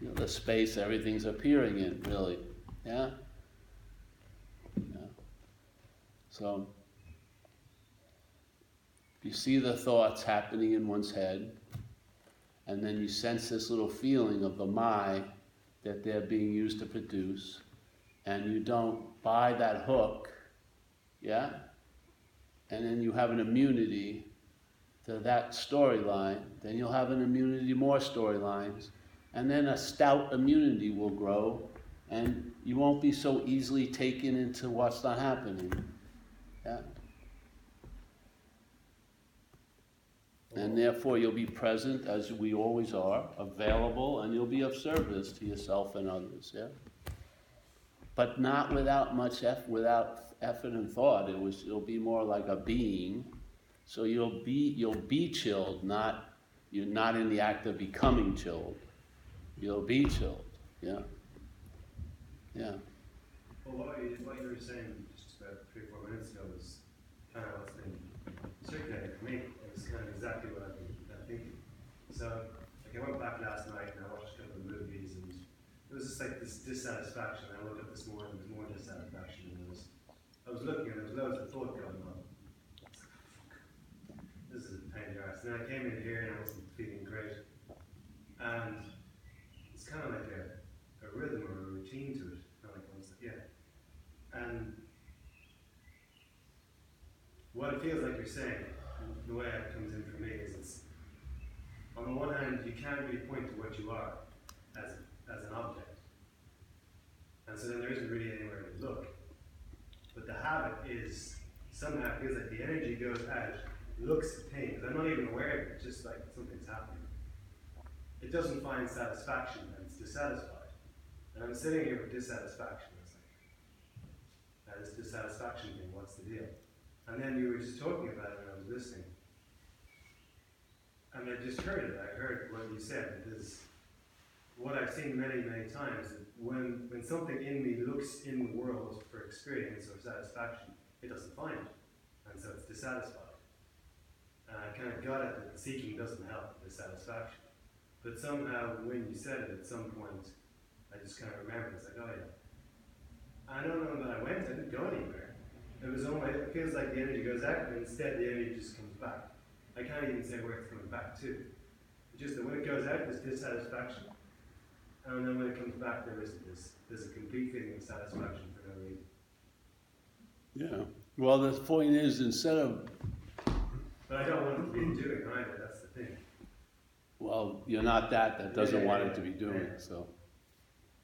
You know, the space everything's appearing in, really. Yeah? yeah. So, you see the thoughts happening in one's head, and then you sense this little feeling of the my that they're being used to produce, and you don't buy that hook, yeah? And then you have an immunity to that storyline, then you'll have an immunity to more storylines, and then a stout immunity will grow, and you won't be so easily taken into what's not happening. Yeah? And therefore, you'll be present as we always are, available, and you'll be of service to yourself and others. Yeah? But not without much effort, without effort and thought. It was, it'll be more like a being. So you'll be, you'll be chilled, not, you're not in the act of becoming chilled. You'll be chilled. Yeah? Yeah. Well, what you, what you were saying just about three, or four minutes ago was kind of what's been circulating for me. It was kind of exactly what I've been thinking. So, like, I went back last night and I watched a couple of movies, and it was just like this dissatisfaction. I woke up this morning, there was more dissatisfaction, and was, I was looking, and there was loads of thought going on. This is a pain in the ass. And I came in here and I wasn't feeling great. And kind of like a, a rhythm or a routine to it. Kind of like yeah. And what it feels like you're saying, the way it comes in for me is it's on the one hand you can't really point to what you are as as an object. And so then there isn't really anywhere to look. But the habit is somehow it feels like the energy goes out, looks at things. I'm not even aware of it, it's just like something's happening. It doesn't find satisfaction and it's dissatisfied. And I'm sitting here with dissatisfaction. It's like, uh, this dissatisfaction thing, what's the deal? And then you were just talking about it and I was listening. And I just heard it. I heard what you said. Because what I've seen many, many times, when, when something in me looks in the world for experience or satisfaction, it doesn't find it. And so it's dissatisfied. And I kind of got it that seeking doesn't help dissatisfaction. But somehow, when you said it at some point, I just kind of remembered, it's like, oh yeah. I don't know that I went, I didn't go anywhere. It was almost, it feels like the energy goes out, and instead the energy just comes back. I can't even say where it's coming back to. It's just that when it goes out, there's dissatisfaction. And then when it comes back, there isn't this. There's a complete feeling of satisfaction for no reason. Yeah. Well, the point is, instead of. But I don't want it to be doing either, that's the thing. Well, you're not that that doesn't yeah, want yeah, it to be doing, yeah. so.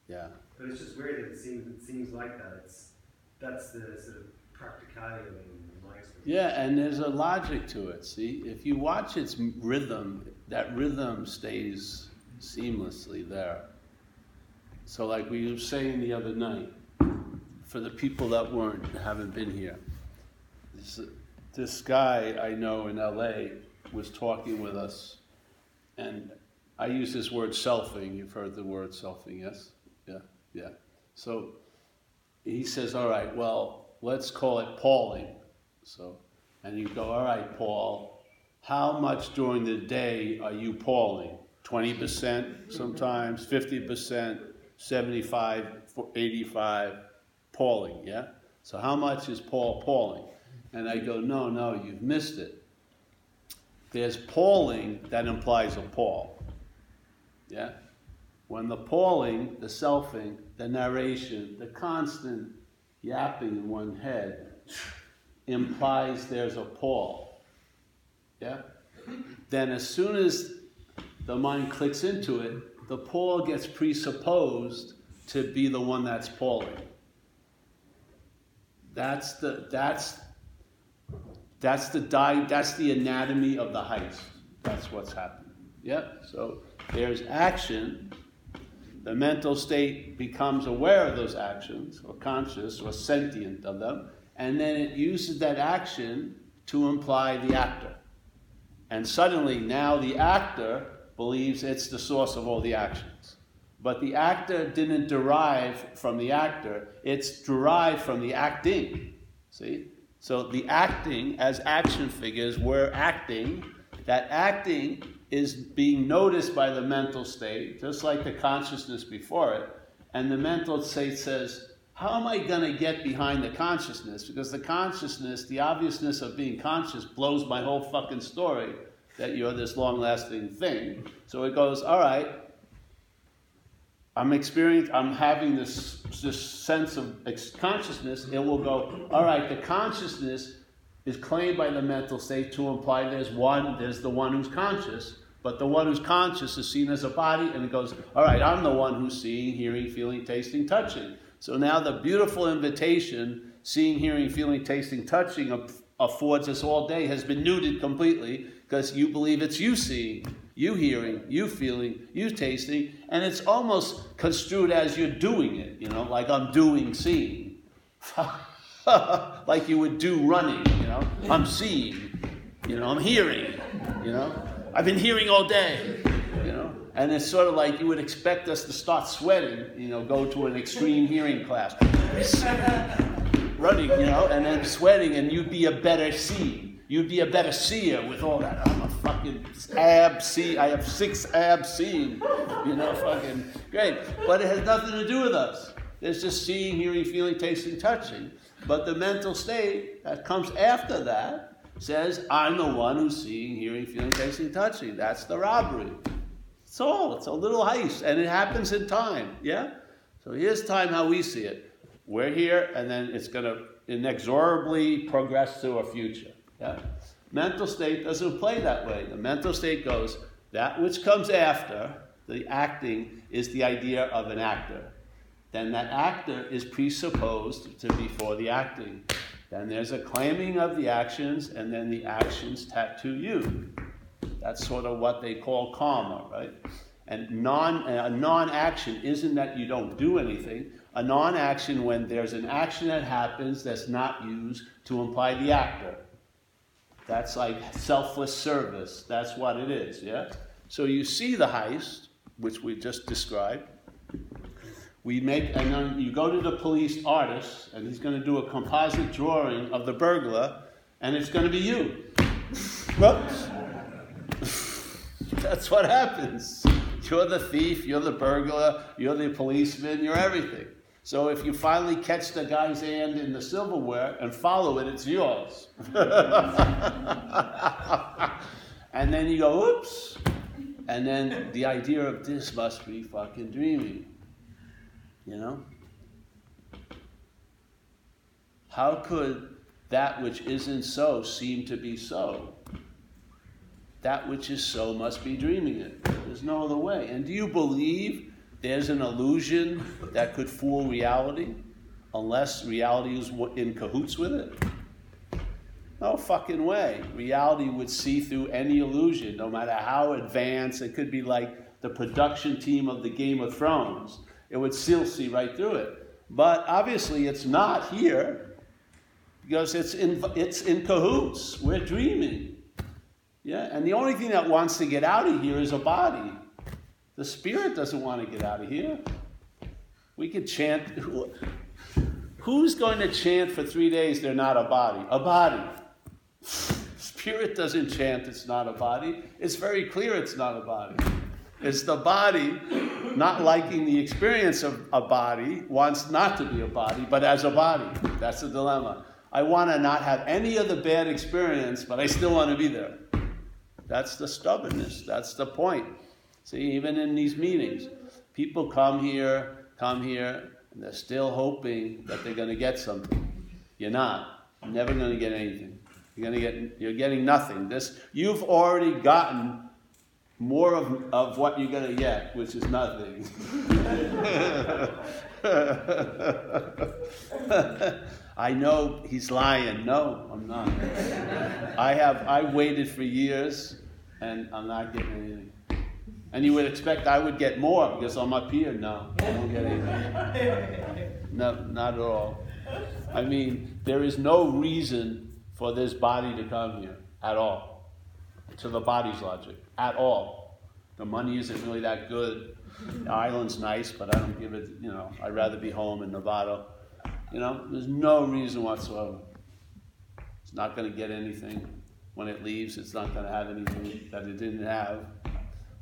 Yeah. But it's just weird that it seems, it seems like that. It's, that's the sort of practicality of it. Yeah, and there's a logic to it. See, if you watch its rhythm, that rhythm stays seamlessly there. So, like we were saying the other night, for the people that weren't haven't been here, this, this guy I know in L.A. was talking with us, and I use this word selfing. You've heard the word selfing, yes? Yeah, yeah. So he says, all right, well, let's call it Pauling. So, and you go, all right, Paul, how much during the day are you Pauling? 20% sometimes, 50%, 75, 85, Pauling, yeah? So how much is Paul Pauling? And I go, no, no, you've missed it. There's Pauling that implies a Paul. Yeah? When the Pauling, the selfing, the narration, the constant yapping in one head implies there's a Paul. Yeah? Then as soon as the mind clicks into it, the Paul gets presupposed to be the one that's Pauling. That's the that's that's the di- that's the anatomy of the heist. That's what's happening. Yeah? So there's action the mental state becomes aware of those actions, or conscious, or sentient of them, and then it uses that action to imply the actor. And suddenly, now the actor believes it's the source of all the actions. But the actor didn't derive from the actor, it's derived from the acting. See? So the acting, as action figures, we're acting. That acting is being noticed by the mental state, just like the consciousness before it. And the mental state says, How am I going to get behind the consciousness? Because the consciousness, the obviousness of being conscious, blows my whole fucking story that you're this long lasting thing. So it goes, All right, I'm experiencing, I'm having this, this sense of consciousness. It will go, All right, the consciousness is claimed by the mental state to imply there's one, there's the one who's conscious, but the one who's conscious is seen as a body, and it goes, all right, I'm the one who's seeing, hearing, feeling, tasting, touching. So now the beautiful invitation, seeing, hearing, feeling, tasting, touching, affords us all day has been neutered completely because you believe it's you seeing, you hearing, you feeling, you tasting, and it's almost construed as you're doing it, you know, like I'm doing seeing. like you would do running, you know. I'm seeing, you know, I'm hearing, you know. I've been hearing all day, you know. And it's sort of like you would expect us to start sweating, you know, go to an extreme hearing class. Running, you know, and then sweating, and you'd be a better seer. You'd be a better seer with all that. I'm a fucking ab see. I have six ab seeing. You know, fucking great. But it has nothing to do with us. It's just seeing, hearing, feeling, tasting, touching. But the mental state that comes after that says, I'm the one who's seeing, hearing, feeling, tasting, touching. That's the robbery. It's all. It's a little heist, and it happens in time. Yeah. So here's time how we see it. We're here, and then it's going to inexorably progress to a future. Yeah. Mental state doesn't play that way. The mental state goes that which comes after the acting is the idea of an actor. Then that actor is presupposed to be for the acting. Then there's a claiming of the actions, and then the actions tattoo you. That's sort of what they call karma, right? And non, a non action isn't that you don't do anything. A non action when there's an action that happens that's not used to imply the actor. That's like selfless service. That's what it is, yeah? So you see the heist, which we just described. We make, and then you go to the police artist, and he's going to do a composite drawing of the burglar, and it's going to be you. Whoops. That's what happens. You're the thief, you're the burglar, you're the policeman, you're everything. So if you finally catch the guy's hand in the silverware and follow it, it's yours. and then you go, oops. And then the idea of this must be fucking dreaming. You know? How could that which isn't so seem to be so? That which is so must be dreaming it. There's no other way. And do you believe there's an illusion that could fool reality unless reality is in cahoots with it? No fucking way. Reality would see through any illusion, no matter how advanced. It could be like the production team of the Game of Thrones. It would still see right through it. But obviously, it's not here because it's in, it's in cahoots. We're dreaming. Yeah, and the only thing that wants to get out of here is a body. The spirit doesn't want to get out of here. We could chant. Who's going to chant for three days? They're not a body. A body. Spirit doesn't chant, it's not a body. It's very clear it's not a body. It's the body not liking the experience of a body, wants not to be a body, but as a body. That's the dilemma. I want to not have any of the bad experience, but I still want to be there. That's the stubbornness. That's the point. See, even in these meetings, people come here, come here, and they're still hoping that they're going to get something. You're not. You're never going to get anything. You're going to get. You're getting nothing. This you've already gotten more of, of what you're going to get, which is nothing. I know he's lying. No, I'm not. I have I waited for years and I'm not getting anything. And you would expect I would get more because I'm up here. No, I don't get anything. No, not at all. I mean, there is no reason for this body to come here at all, to the body's logic, at all. The money isn't really that good. The island's nice, but I don't give it, you know, I'd rather be home in Nevada. You know, there's no reason whatsoever. It's not going to get anything. When it leaves, it's not going to have anything that it didn't have.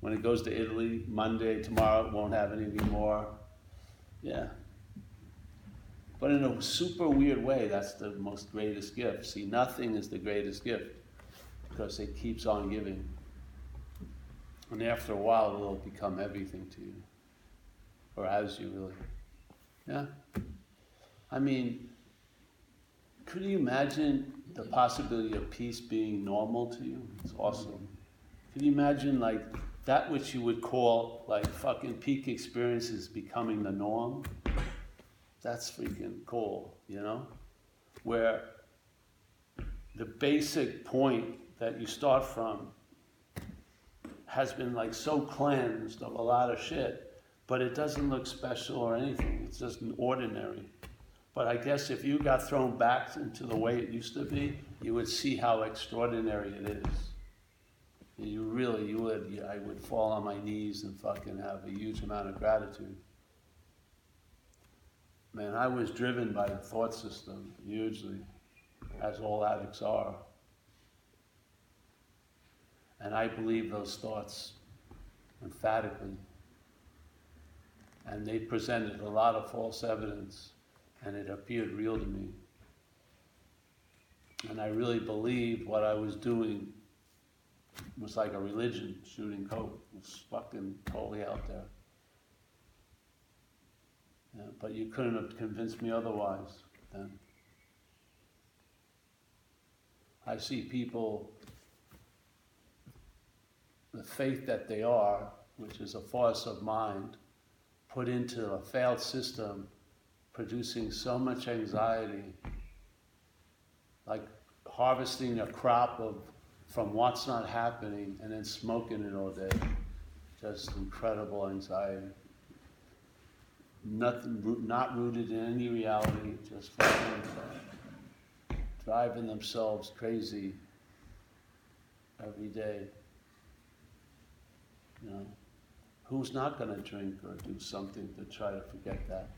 When it goes to Italy, Monday, tomorrow, it won't have anything more. Yeah. But in a super weird way, that's the most greatest gift. See, nothing is the greatest gift because it keeps on giving. And after a while, it'll become everything to you. Or as you really. Yeah? I mean, could you imagine the possibility of peace being normal to you? It's awesome. Could you imagine like that which you would call like fucking peak experiences becoming the norm? That's freaking cool, you know? Where the basic point that you start from has been like so cleansed of a lot of shit, but it doesn't look special or anything. It's just an ordinary. But I guess if you got thrown back into the way it used to be, you would see how extraordinary it is. You really, you would, I would fall on my knees and fucking have a huge amount of gratitude. Man, I was driven by the thought system, hugely, as all addicts are. And I believe those thoughts emphatically. And they presented a lot of false evidence, and it appeared real to me. And I really believed what I was doing was like a religion, shooting coke. It was fucking totally out there. Yeah, but you couldn't have convinced me otherwise then. I see people, the faith that they are, which is a force of mind, put into a failed system, producing so much anxiety, like harvesting a crop of from what's not happening and then smoking it all day. Just incredible anxiety. Nothing, not rooted in any reality, just driving themselves crazy every day. You know, who's not going to drink or do something to try to forget that?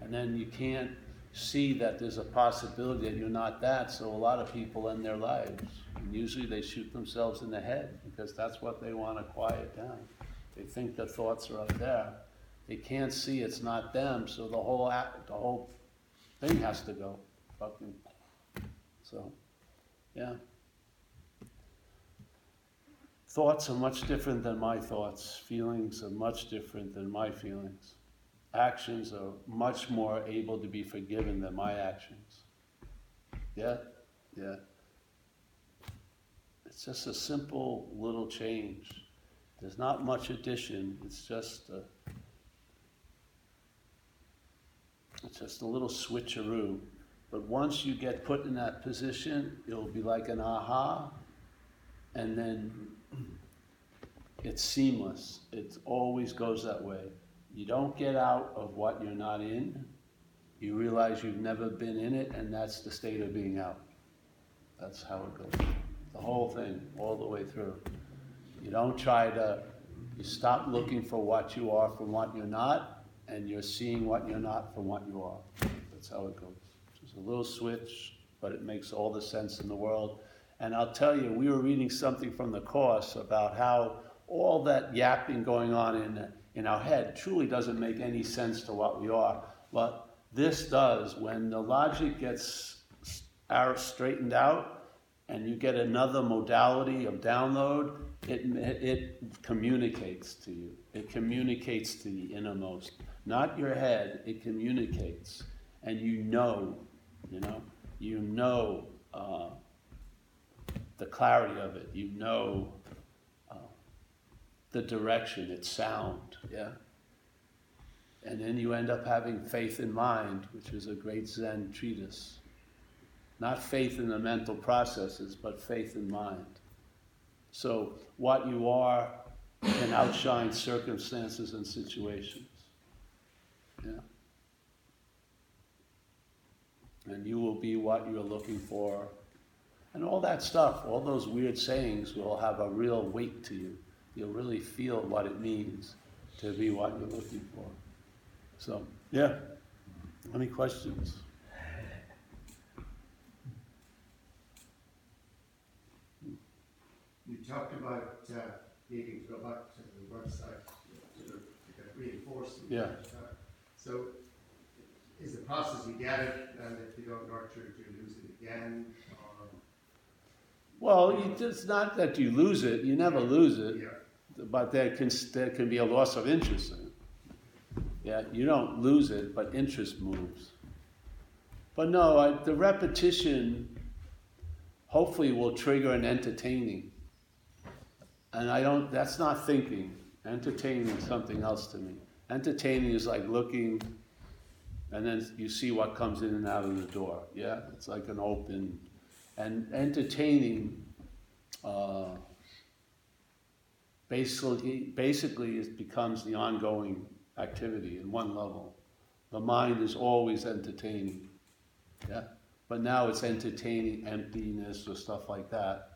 And then you can't see that there's a possibility that you're not that, so a lot of people end their lives. And usually they shoot themselves in the head because that's what they want to quiet down. They think the thoughts are up there. They can't see it's not them, so the whole act, the whole thing has to go. Fucking. So, yeah. Thoughts are much different than my thoughts. Feelings are much different than my feelings actions are much more able to be forgiven than my actions. Yeah? Yeah. It's just a simple little change. There's not much addition. It's just a, it's just a little switcheroo. But once you get put in that position, it'll be like an aha, and then it's seamless. It always goes that way. You don't get out of what you're not in. You realize you've never been in it, and that's the state of being out. That's how it goes. The whole thing, all the way through. You don't try to, you stop looking for what you are from what you're not, and you're seeing what you're not from what you are. That's how it goes. Just a little switch, but it makes all the sense in the world. And I'll tell you, we were reading something from the Course about how all that yapping going on in in our head truly doesn't make any sense to what we are. But this does. When the logic gets straightened out and you get another modality of download, it, it communicates to you. It communicates to the innermost. Not your head, it communicates. And you know, you know, you know uh, the clarity of it. You know the direction, it's sound, yeah? And then you end up having faith in mind, which is a great Zen treatise. Not faith in the mental processes, but faith in mind. So, what you are can outshine circumstances and situations. Yeah? And you will be what you're looking for. And all that stuff, all those weird sayings will have a real weight to you you'll really feel what it means to be what you're looking for. So, yeah. Any questions? You talked about uh, needing to go back to the website to, to get reinforcement. Yeah. So, is the process you get it, and if you don't nurture it, you lose it again? Well, it's not that you lose it, you never lose it. Yeah but there can, there can be a loss of interest in it. Yeah, you don't lose it, but interest moves. But no, I, the repetition hopefully will trigger an entertaining. And I don't, that's not thinking. Entertaining is something else to me. Entertaining is like looking, and then you see what comes in and out of the door. Yeah, it's like an open. And entertaining, uh, basically, basically it becomes the ongoing activity in one level. The mind is always entertaining, yeah? But now it's entertaining emptiness or stuff like that.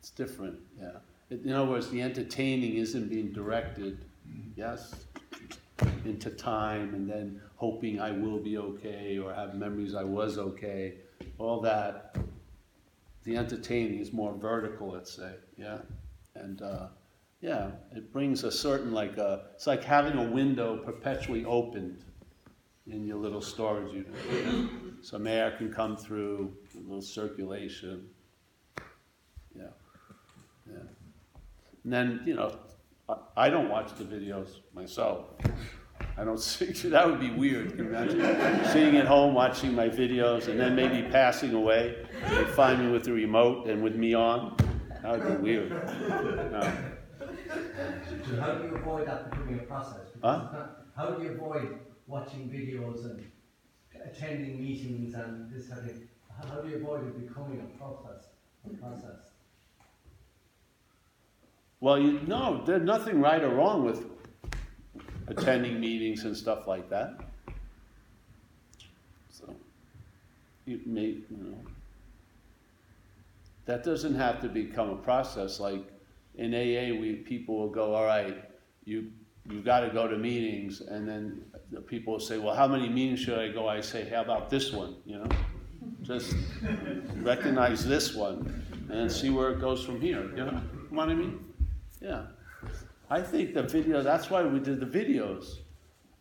It's different, yeah. In other words, the entertaining isn't being directed, yes, into time and then hoping I will be okay or have memories I was okay. All that. The entertaining is more vertical, let's say, yeah? And uh, yeah, it brings a certain, like, a, it's like having a window perpetually opened in your little storage unit. Some air can come through, a little circulation. Yeah, yeah. And then, you know, I, don't watch the videos myself. I don't see, that would be weird. Imagine sitting at home watching my videos and then maybe passing away? They find me with the remote and with me on? That would be weird. No. So how do you avoid that becoming a process? Because How do you avoid watching videos and attending meetings and this kind of thing? How, how do you avoid it becoming a process? A process? Well, you no, there's nothing right or wrong with attending meetings and stuff like that. So, you may, you know, that doesn't have to become a process. Like in AA, we people will go, all right, you you got to go to meetings, and then the people will say, well, how many meetings should I go? I say, how about this one? You know, just recognize this one, and see where it goes from here. You know what I mean? Yeah. I think the video, that's why we did the videos.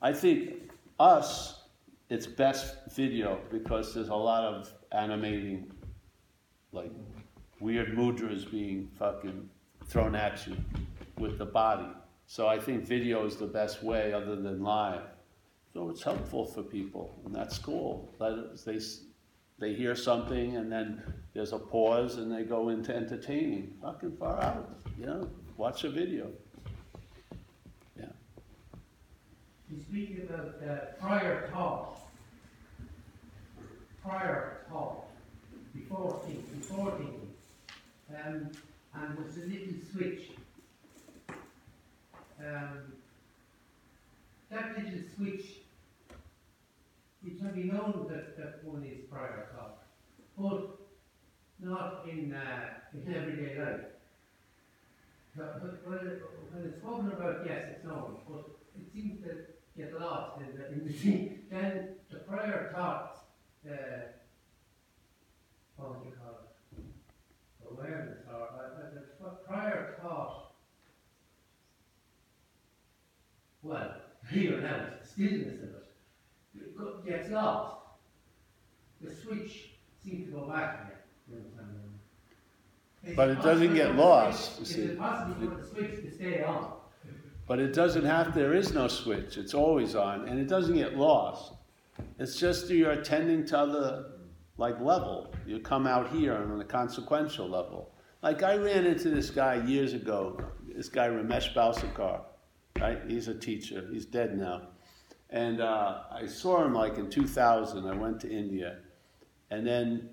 I think us, it's best video because there's a lot of animating, like weird mudras being fucking thrown at you with the body. So I think video is the best way other than live. So it's helpful for people, and that's cool. Let They, they hear something and then there's a pause and they go into entertaining. Fucking far out, you know? Watch a video. Yeah. You speak about uh, prior talk, Prior talk, before thinking, before thinking. Um, and there's a little switch. Um, that little switch, it can be known that, that one is prior thought, but not in, uh, in everyday life. But, but when, it, when it's spoken about, yes, it's known, but it seems to get lost in the, in the thing. Then the prior thoughts, uh, what would you call it? Awareness or uh, the, the tw- prior thought. Well, here now, it's the stillness of it. It gets lost. The switch seems to go back again. You understand? Is But it doesn't get lost, switch- you Is see. it possible for the switch to stay on? But it doesn't have, there is no switch. It's always on, and it doesn't get lost. It's just you're attending to other, like, level. You come out here on a consequential level. Like, I ran into this guy years ago, this guy Ramesh Balsekar, right? He's a teacher. He's dead now. And uh, I saw him like in 2000. I went to India. And then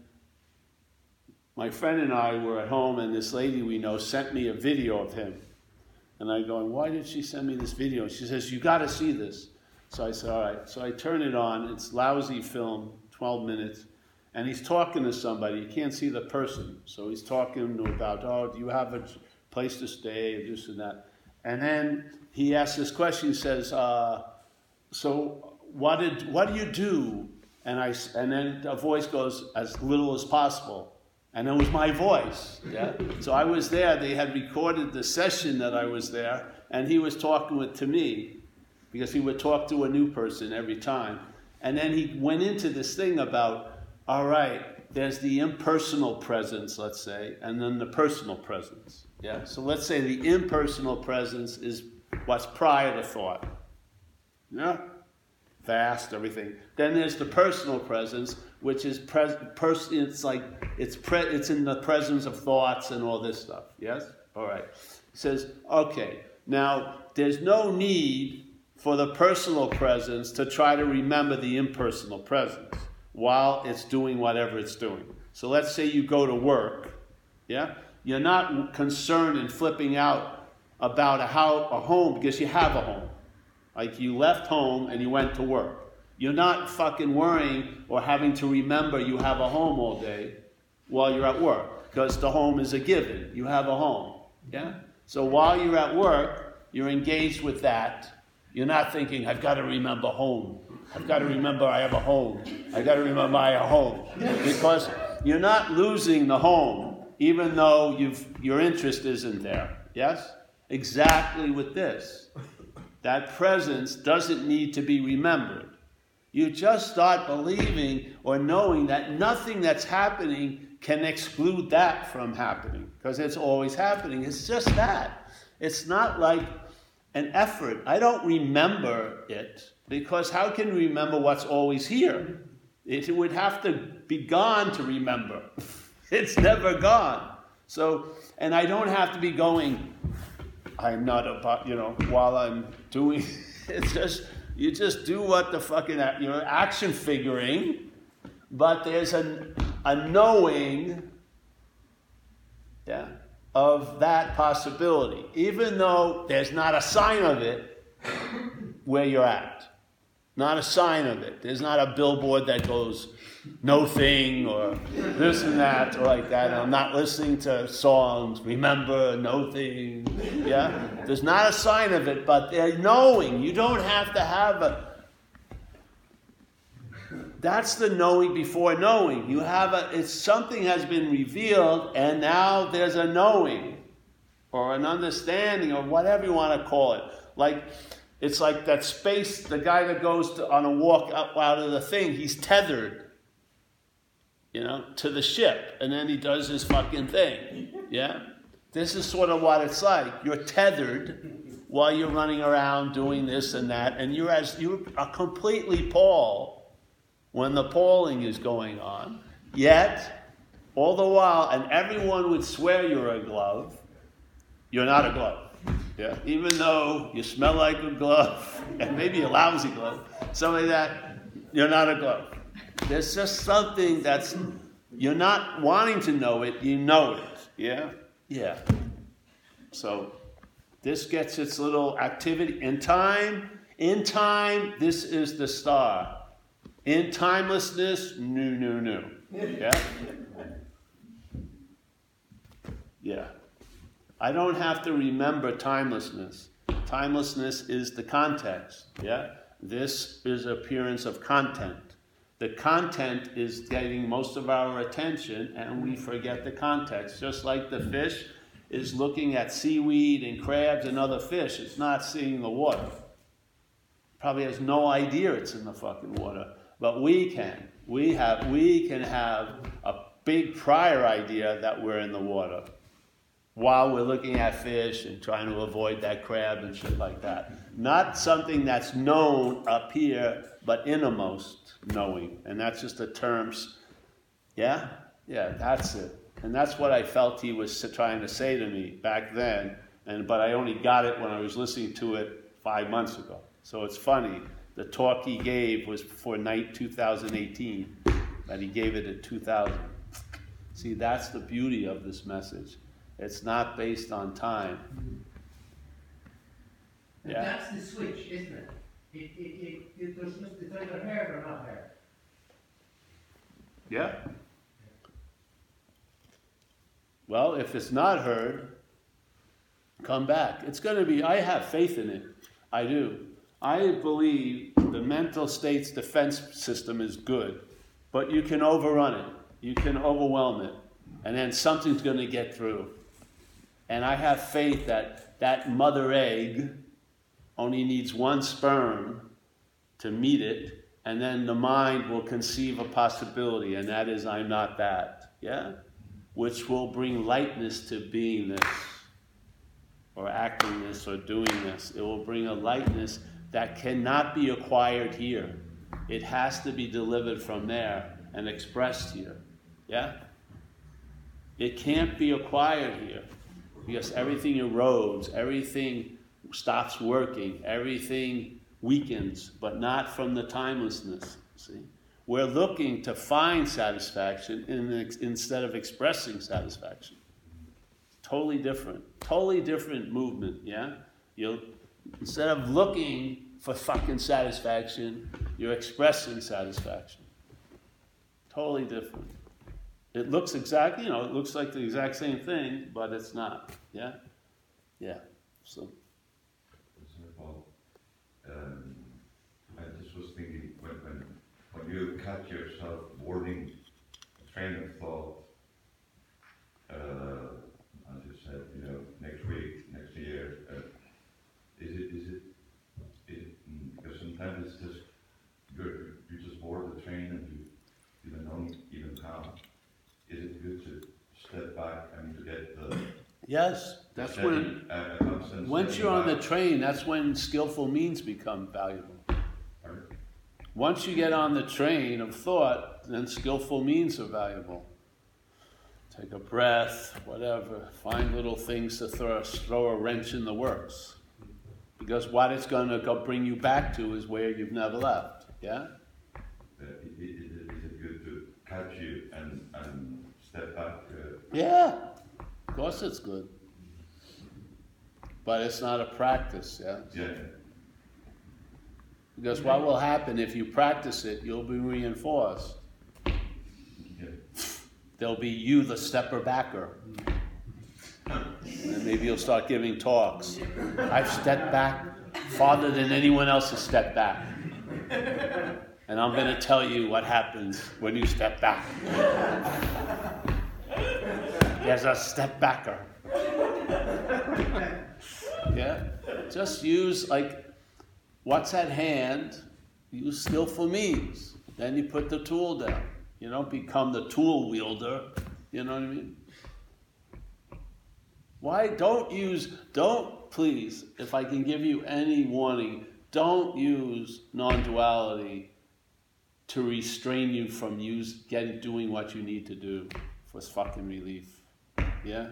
my friend and I were at home, and this lady we know sent me a video of him. And I go, why did she send me this video? She says, you got to see this. So I said, all right. So I turn it on. It's lousy film, 12 minutes. And he's talking to somebody. You can't see the person. So he's talking about, oh, do you have a place to stay, And this and that. And then he asks this question. He says, uh, so what did what do you do? And I and then a voice goes as little as possible, and it was my voice. Yeah. so I was there. They had recorded the session that I was there, and he was talking with to me, because he would talk to a new person every time. And then he went into this thing about, all right, there's the impersonal presence, let's say, and then the personal presence. Yeah. So let's say the impersonal presence is what's prior to thought. Yeah. Vast, everything. Then there's the personal presence, which is pres- pers- it's like it's pre- it's in the presence of thoughts and all this stuff. Yes? All right. Says, okay, now there's no need for the personal presence to try to remember the impersonal presence while it's doing whatever it's doing. So let's say you go to work, yeah? You're not concerned and flipping out about a, how, a home because you have a home. Like you left home and you went to work. You're not fucking worrying or having to remember you have a home all day while you're at work because the home is a given. You have a home. Yeah? So while you're at work, you're engaged with that. You're not thinking, I've got to remember home. I've got to remember I have a home. I've got to remember I have a home. Because you're not losing the home, even though your interest isn't there. Yes? Exactly with this. That presence doesn't need to be remembered. You just start believing or knowing that nothing that's happening can exclude that from happening because it's always happening. It's just that. It's not like an effort. I don't remember it because how can you remember what's always here? It would have to be gone to remember. it's never gone. So, and I don't have to be going, I'm not about, you know, while I'm doing, it's just, you just do what the fucking, you know, action figuring, but there's a, a knowing, yeah, of that possibility, even though there's not a sign of it where you're at. Not a sign of it. There's not a billboard that goes, no thing, or this and that, or like that. I'm not listening to songs, remember, no thing. Yeah? There's not a sign of it, but they're knowing. You don't have to have a. That's the knowing before knowing. You have a, it's something has been revealed, and now there's a knowing, or an understanding, or whatever you want to call it. Like, it's like that space, the guy that goes to, on a walk up out of the thing, he's tethered, you know, to the ship, and then he does his fucking thing. Yeah? This is sort of what it's like. You're tethered while you're running around doing this and that, and you're as you are completely Paul when the polling is going on. Yet, all the while, and everyone would swear you're a glove, you're not a glove. Yeah. Even though you smell like a glove, and maybe a lousy glove, something like that, you're not a glove. There's just something that's, you're not wanting to know it, you know it. Yeah? Yeah. So this gets its little activity. In time, in time, this is the star. In timelessness, new, new, new. Yeah? Yeah. I don't have to remember timelessness. Timelessness is the context. Yeah? This is appearance of content. The content is getting most of our attention and we forget the context. Just like the fish is looking at seaweed and crabs and other fish, it's not seeing the water. Probably has no idea it's in the fucking water. But we can. We have we can have a big prior idea that we're in the water while we're looking at fish and trying to avoid that crab and shit like that. Not something that's known up here, but innermost knowing. And that's just the terms. Yeah? Yeah, that's it. And that's what I felt he was trying to say to me back then. And, but I only got it when I was listening to it five months ago. So it's funny. The talk he gave was for night 2018, and he gave it in 2000. See, that's the beauty of this message. It's not based on time. And Yeah. that's the switch, isn't it? It, it, it, it, there's just, it's either heard or not heard. Yeah. Well, if it's not heard, come back. It's going to be, I have faith in it. I do. I believe the mental state's defense system is good, but you can overrun it, you can overwhelm it, and then something's going to get through. And I have faith that that mother egg only needs one sperm to meet it, and then the mind will conceive a possibility, and that is, I'm not that. Yeah? Which will bring lightness to beingness, or actingness, or doing this. It will bring a lightness that cannot be acquired here. It has to be delivered from there and expressed here. Yeah? It can't be acquired here because everything erodes, everything stops working, everything weakens, but not from the timelessness. See? We're looking to find satisfaction in, instead of expressing satisfaction. Totally different. Totally different movement, yeah? You'll, instead of looking for fucking satisfaction, you're expressing satisfaction. Totally different. It looks exactly, you know, it looks like the exact same thing, but it's not. Yeah? Yeah. So um, I just was thinking when, when, when you catch yourself wording a train of thought, uh, as you said, you know, next week, next year, uh, is it, is it, is it, mm, because sometimes it's just, you're, you just board the train and you, you don't know even how. Is it good to step back and to get the yes, that's steady, when uh, constant once you're on the back? train, that's when skillful means become valuable. Pardon? Once you get on the train of thought, then skillful means are valuable. Take a breath, whatever. Find little things to throw, throw a wrench in the works. Because what it's going to go bring you back to is where you've never left. Yeah? Uh, i- i- Is it good to catch you and, and step back? Uh, Yeah. Of course it's good. But it's not a practice, yeah? yeah, Because what will happen if you practice it, you'll be reinforced. yeah. There'll be you, the stepper backer. And maybe you'll start giving talks. I've stepped back farther than anyone else has stepped back. And I'm going to tell you what happens when you step back. There's a step backer. Yeah? Just use, like, what's at hand, use skillful means. Then you put the tool down. You don't become the tool wielder. You know what I mean? Why don't use, don't please, if I can give you any warning, don't use non duality to restrain you from use, getting, doing what you need to do for fucking relief. Yeah?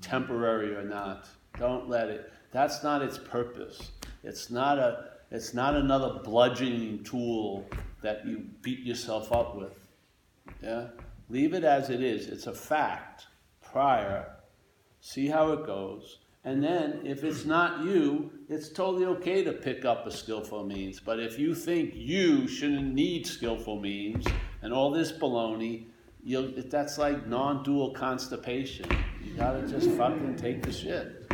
Temporary or not. Don't let it. That's not its purpose. It's not a it's not another bludgeoning tool that you beat yourself up with. Yeah? Leave it as it is. It's a fact prior. See how it goes. And then if it's not you, it's totally okay to pick up a skillful means. But if you think you shouldn't need skillful means and all this baloney, you'll, that's like non-dual constipation. You gotta just fucking take the shit.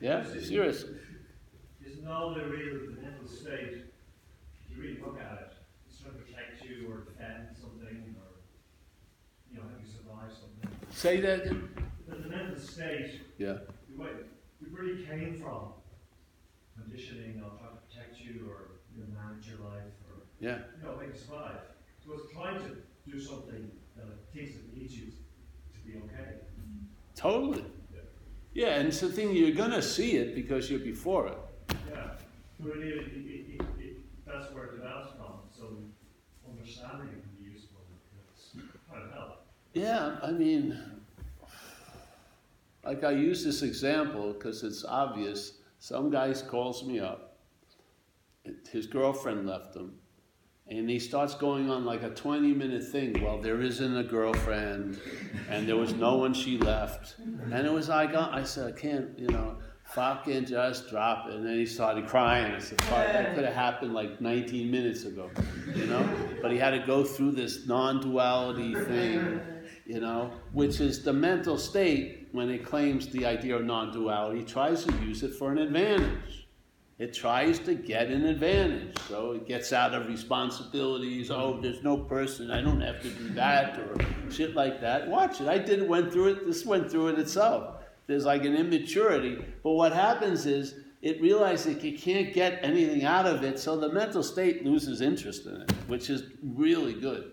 Yeah, seriously. Isn't all the real the mental state, if you really look at it, it's trying to protect you or defend something or, you know, help you survive something. Say that again. But the mental state, Yeah. you might, you really came from conditioning of trying to protect you or, you know, manage your life or, Yeah. you know, make you survive. So it's trying to do something that thinks it needs you to be okay. Totally. Yeah, and it's the thing you're gonna see it because you're before it. Yeah, but it, it, it, it, that's where it develops from, so understanding it can be useful, it's quite a help. Yeah, I mean, like I use this example because it's obvious. Some guy calls me up. His girlfriend left him. And he starts going on like a 20 minute thing. Well, there isn't a girlfriend, and there was no one she left. And it was like, uh, I said, I can't, you know, fucking just drop it. And then he started crying. I said, fuck, that could have happened like 19 minutes ago, you know? But he had to go through this non duality thing, you know, which is the mental state when it claims the idea of non duality, tries to use it for an advantage. It tries to get an advantage. So it gets out of responsibilities. Oh, there's no person. I don't have to do that or shit like that. Watch it. I did went through it. This went through it itself. There's like an immaturity. But what happens is it realizes it can't get anything out of it. So the mental state loses interest in it, which is really good.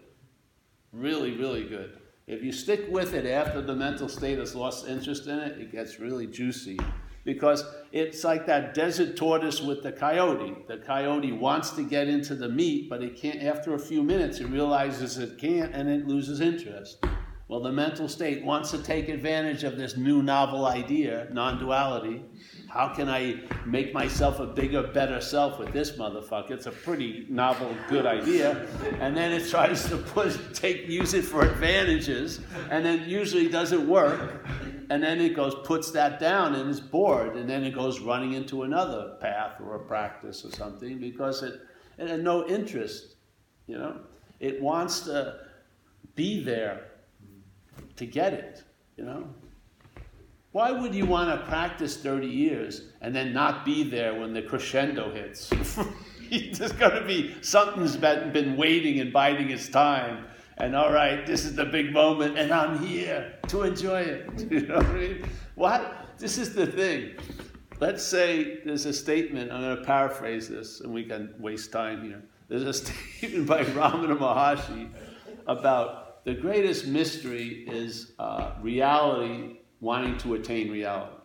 Really, really good. If you stick with it after the mental state has lost interest in it, it gets really juicy because it's like that desert tortoise with the coyote. The coyote wants to get into the meat, but it can't. After a few minutes, it realizes it can't, and it loses interest. Well, the mental state wants to take advantage of this new novel idea, non-duality. How can I make myself a bigger, better self with this motherfucker? It's a pretty novel, good idea, and then it tries to push, take, use it for advantages, and then usually doesn't work and then it goes puts that down and is bored and then it goes running into another path or a practice or something because it, it had no interest you know it wants to be there to get it you know Why would you want to practice 30 years and then not be there when the crescendo hits? There's going to be something's been, been waiting and biding its time. And all right, this is the big moment, and I'm here to enjoy it. You know what I mean? What? This is the thing. Let's say there's a statement, I'm going to paraphrase this, and we can waste time here. There's a statement by Ramana Maharshi about the greatest mystery is uh, reality wanting to attain reality.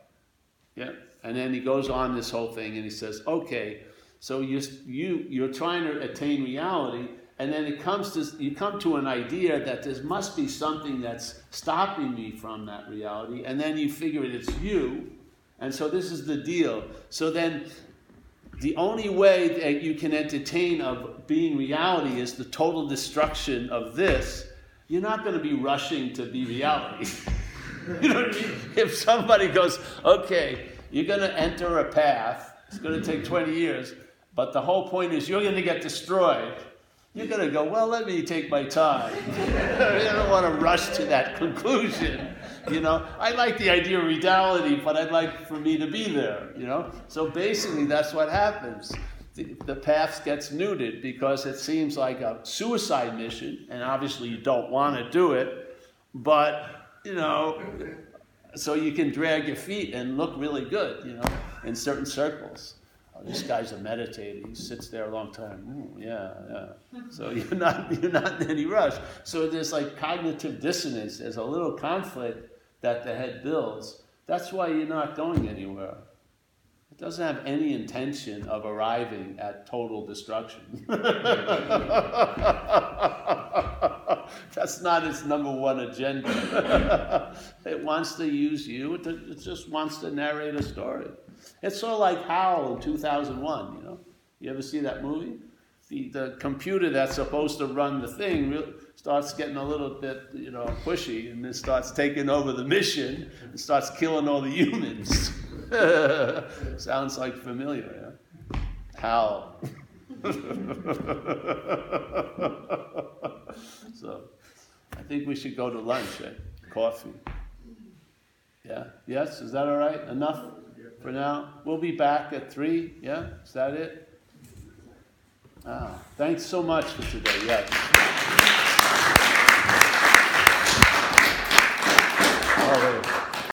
Yeah? And then he goes on this whole thing and he says, okay, so you, you, you're trying to attain reality, and then it comes to, you come to an idea that there must be something that's stopping me from that reality, and then you figure it, it's you, and so this is the deal. So then the only way that you can entertain of being reality is the total destruction of this. You're not going to be rushing to be reality. you know what I mean? If somebody goes, okay, you're going to enter a path, it's going to take 20 years, but the whole point is you're going to get destroyed. You're going to go, well, let me take my time. I don't want to rush to that conclusion. You know, I like the idea of reality, but I'd like for me to be there. You know, so basically that's what happens. The, the path gets neutered because it seems like a suicide mission, and obviously you don't want to do it, but you know, so you can drag your feet and look really good, you know, in certain circles. Oh, this guy's a meditator. He sits there a long time. Ooh, yeah, yeah. So you're not you're not in any rush. So there's like cognitive dissonance. There's a little conflict that the head builds. That's why you're not going anywhere. It doesn't have any intention of arriving at total destruction. That's not its number one agenda. it wants to use you, it just wants to narrate a story. It's sort of like HAL in 2001, you know? You ever see that movie? The, the computer that's supposed to run the thing starts getting a little bit, you know, pushy and then starts taking over the mission and starts killing all the humans. Sounds like familiar, yeah? HAL. so, I think we should go to lunch, eh? Coffee. Yeah? Yes? Is that all right? Enough for now? We'll be back at 3. Yeah? Is that it? Ah, thanks so much for today. Yes. Oh,